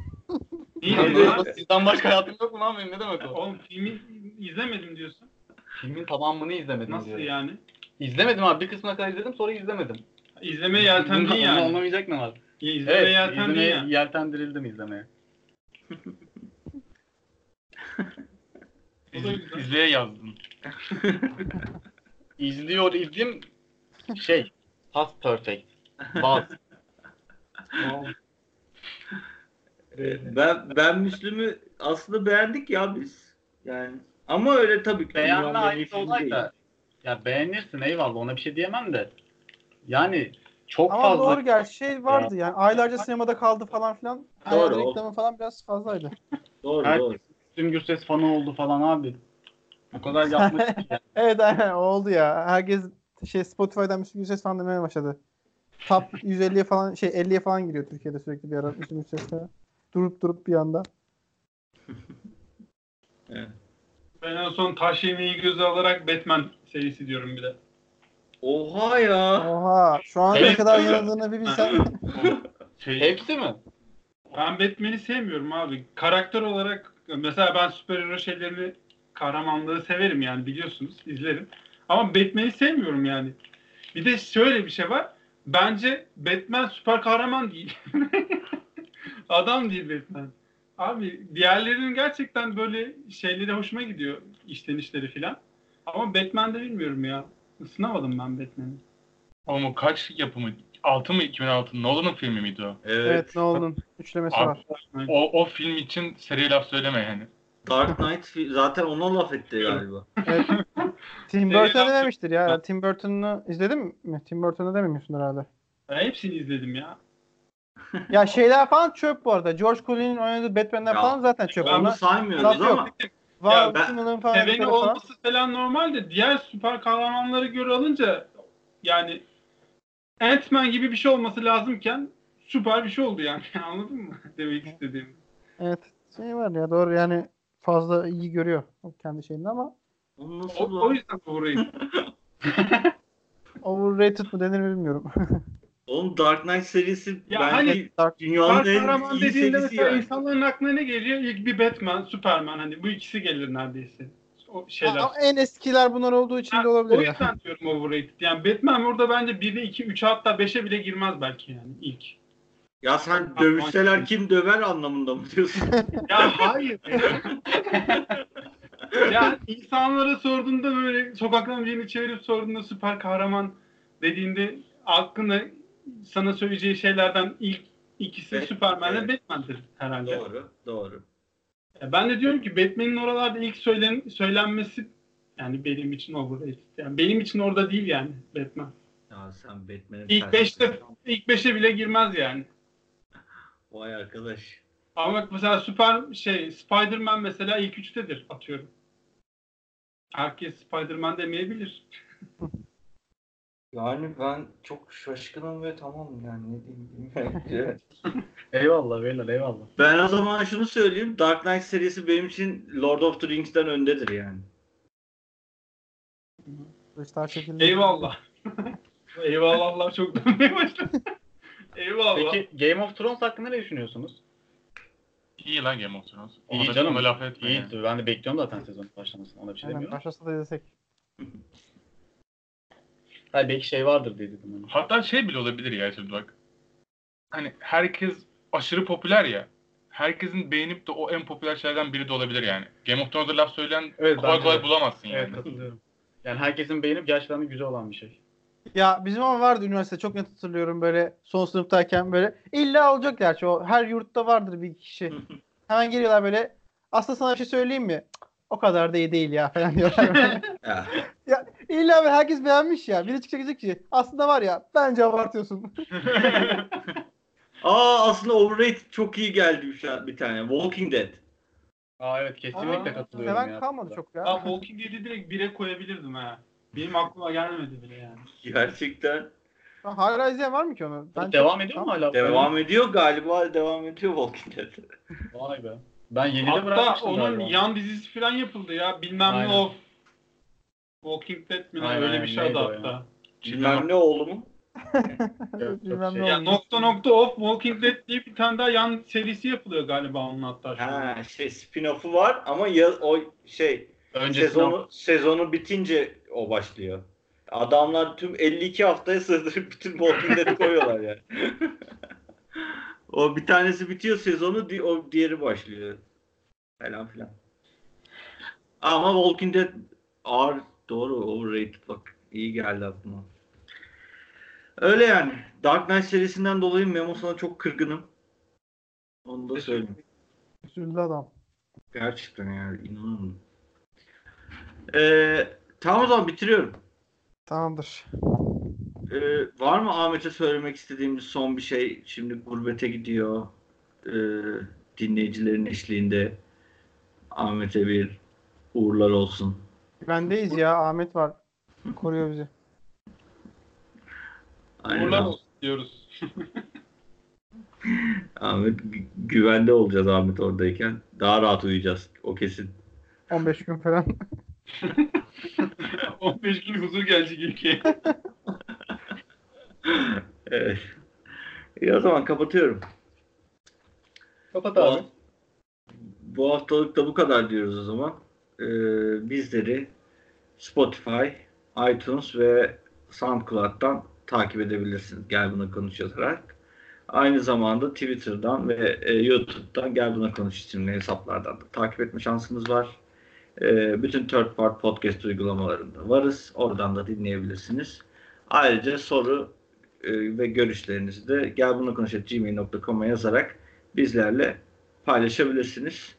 Niye? Sizden başka hayatım yok mu lan benim ne demek o? Oğlum filmi izlemedim diyorsun. Filmin tamamını izlemedim Nasıl diyorum. yani? İzlemedim abi bir kısmına kadar izledim sonra izlemedim. İzlemeye yeltendin yani. anlamayacak ne var? Ya, izlemeye Evet yeltendin izlemeye ya. yeltendirildim izlemeye. Güzel. İzleye yazdım. İzliyor idim şey past perfect. Baz. Ben ben Müslüm'ü aslında beğendik ya biz. Yani ama öyle tabii ki. Beğenme iyi ayrı filmi olay da ya beğenirsin eyvallah ona bir şey diyemem de yani çok Ama fazla doğru gerçi şey vardı yani aylarca sinemada kaldı falan filan. Doğru, reklamı falan biraz fazlaydı. Doğru doğru. Müslüm Gürses fanı oldu falan abi. O kadar yapmış yani. Evet aynen oldu ya. Herkes şey Spotify'dan Müslüm Gürses falan demeye başladı. Top 150'ye falan şey 50'ye falan giriyor Türkiye'de sürekli bir ara Müslüm Gürses'te. Durup durup bir anda. Ben en son taş yemeği göze alarak Batman serisi diyorum bir de. Oha ya. Oha şu an ne Evet. kadar yanıldığını bir bilsen. Şey, Hepsi mi? Ben Batman'i sevmiyorum abi. Karakter olarak mesela ben süper şeylerini kahramanlığı severim yani biliyorsunuz izlerim. Ama Batman'i sevmiyorum yani. Bir de şöyle bir şey var. Bence Batman süper kahraman değil. Adam değil Batman. Abi diğerlerinin gerçekten böyle şeyleri hoşuma gidiyor. işlenişleri filan. Ama Batman'de bilmiyorum ya. Isınamadım ben Batman'i. O kaç yapımı? 6 mı 2006? Nolan'ın filmi miydi o? Evet. evet Nolan'ın üçlemesi Abi, var. O, o film için seri laf söyleme yani. Dark Knight zaten ona laf etti galiba. Evet. Tim Burton dememiştir ya. Tim Burton'u izledin mi? Tim Burton'u dememiyorsun herhalde. Ben hepsini izledim ya. Ya şeyler falan çöp bu arada. George Clooney'nin oynadığı Batman'ler Ya, falan zaten çöp. Ben bunu Onlar saymıyoruz Laf yok. ama Val ben- falan Seveni yaptıkları falan. olması falan normal de diğer süper kahramanları göre alınca yani Ant-Man gibi bir şey olması lazımken süper bir şey oldu yani. Anladın mı? Demek istediğim. Evet. Şey var ya doğru yani fazla iyi görüyor o kendi şeyini ama O, nasıl o yüzden doğruyum. overrated mı denir mi bilmiyorum. Oğlum Dark Knight serisi Ya bence hani Dark dünyanın Süper en kahraman iyi dediğinde serisi mesela yani. insanların aklına ne geliyor? İlk bir Batman, Superman hani bu ikisi gelir neredeyse. O şeyler. Ama en eskiler bunlar olduğu için de Ha, olabilir o yüzden diyorum overrated. Yani Batman orada bence 1'e 2, 3'e hatta 5'e bile girmez belki yani ilk. Ya sen dövüşseler kim döver anlamında mı diyorsun? Ya hayır. ya insanlara sorduğunda böyle sokaktan birini çevirip sorduğunda süper kahraman dediğinde aklına sana söyleyeceği şeylerden ilk ikisi Evet, Superman'le evet. Batman'dir herhalde. doğru, doğru. Ya Ben de diyorum ki Batman'in oralarda ilk söylen söylenmesi yani benim için overrated. Yani benim için orada değil yani Batman. Ya sen Batman'in İlk beşte ilk 5'e bile girmez yani. Vay arkadaş. Ama mesela süper şey Spider-Man mesela ilk üçtedir atıyorum. Herkes Spider-Man demeyebilir. Yani ben çok şaşkınım ve tamam yani ne diyeyim bilmiyorum. Eyvallah beyler eyvallah. ben o zaman şunu söyleyeyim. Dark Knight serisi benim için Lord of the Rings'ten öndedir yani. Kılıçlar çekildi. Eyvallah. Eyvallahlar çok dönmeye başladı. Eyvallah. Peki Game of Thrones hakkında ne düşünüyorsunuz? İyi lan Game of Thrones. Ona İyi da- canım. laf etme İyi. yani. Ben de bekliyorum zaten sezon başlamasını. Ona bir şey Aynen, demiyorum. başlasa da izlesek. Hayır belki şey vardır diye dedim. Hani. Hatta şey bile olabilir ya şimdi bak. Hani herkes aşırı popüler ya. Herkesin beğenip de o en popüler şeylerden biri de olabilir yani. Game of Thrones'da laf söyleyen Evet, kolay kolay de. bulamazsın Evet yani. katılıyorum. Yani herkesin beğenip gerçekten de güzel olan bir şey. Ya bizim ama vardı üniversite çok net hatırlıyorum böyle son sınıftayken böyle illa olacak gerçi o her yurtta vardır bir kişi. Hemen geliyorlar böyle aslında sana bir şey söyleyeyim mi? O kadar da iyi değil ya falan diyorlar. Ya, illa böyle herkes beğenmiş ya. Biri çıkacak diyecek ki aslında var ya bence abartıyorsun. Aa aslında overrated çok iyi geldi şu an bir tane. Walking Dead. Aa evet kesinlikle Aa, katılıyorum Seven ya. kalmadı çok ya. Aa, Walking Dead'i direkt 1'e koyabilirdim ha. Benim aklıma gelmedi bile yani. Gerçekten. Ha, Hala izleyen var mı ki onu? Çok- devam ediyor mu hala? Devam ediyor galiba. Devam ediyor Walking Dead. Vay be. Ben 7'de Hatta bırakmıştım onun galiba. yan dizisi falan yapıldı ya. Bilmem Aynen. ne of. Walking Dead mi ne? Aynen, öyle bir şey adı ya? hatta. Bilmem ne oğlu mu? Bilmem şey- ne Ya olmuş. nokta nokta of Walking Dead diye bir tane daha yan serisi yapılıyor galiba onun hatta. Ha şey spin-off'u var ama ya, o şey Öncesinde sezonu sezonu bitince o başlıyor. Adamlar tüm 52 haftaya sığdırıp bütün Walking Dead'i koyuyorlar yani. o bir tanesi bitiyor sezonu di- o diğeri başlıyor. Falan filan. Ama Walking Dead ağır doğru overrated bak iyi geldi aklıma. Öyle yani. Dark Knight serisinden dolayı Memo sana çok kırgınım. Onu da söyleyeyim. Üzüldü adam. Gerçekten yani inanamıyorum. Ee, tamam o zaman bitiriyorum. Tamamdır. Ee, var mı Ahmet'e söylemek istediğimiz son bir şey? Şimdi gurbete gidiyor. Ee, dinleyicilerin eşliğinde Ahmet'e bir uğurlar olsun. Bendeyiz ya. Ahmet var. Koruyor bizi. Aynen. Uğurlar olsun diyoruz. Ahmet gü- güvende olacağız Ahmet oradayken. Daha rahat uyuyacağız. O kesin. 15 gün falan. 15 gün huzur gelecek ülkeye. Evet. İyi o zaman kapatıyorum. Kapat abi. bu haftalık da bu kadar diyoruz o zaman. Ee, bizleri Spotify, iTunes ve SoundCloud'dan takip edebilirsiniz. Gel Buna Konuş yazarak. Aynı zamanda Twitter'dan ve e, YouTube'dan Gel Buna Konuş isimli hesaplardan da takip etme şansınız var. E, bütün third part podcast uygulamalarında varız. Oradan da dinleyebilirsiniz. Ayrıca soru e, ve görüşlerinizi de gelbunakonuş.gmail.com'a yazarak bizlerle paylaşabilirsiniz.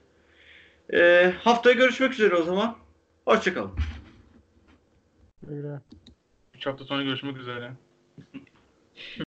E, haftaya görüşmek üzere o zaman. Hoşçakalın. Güle. 3 hafta sonra görüşmek üzere.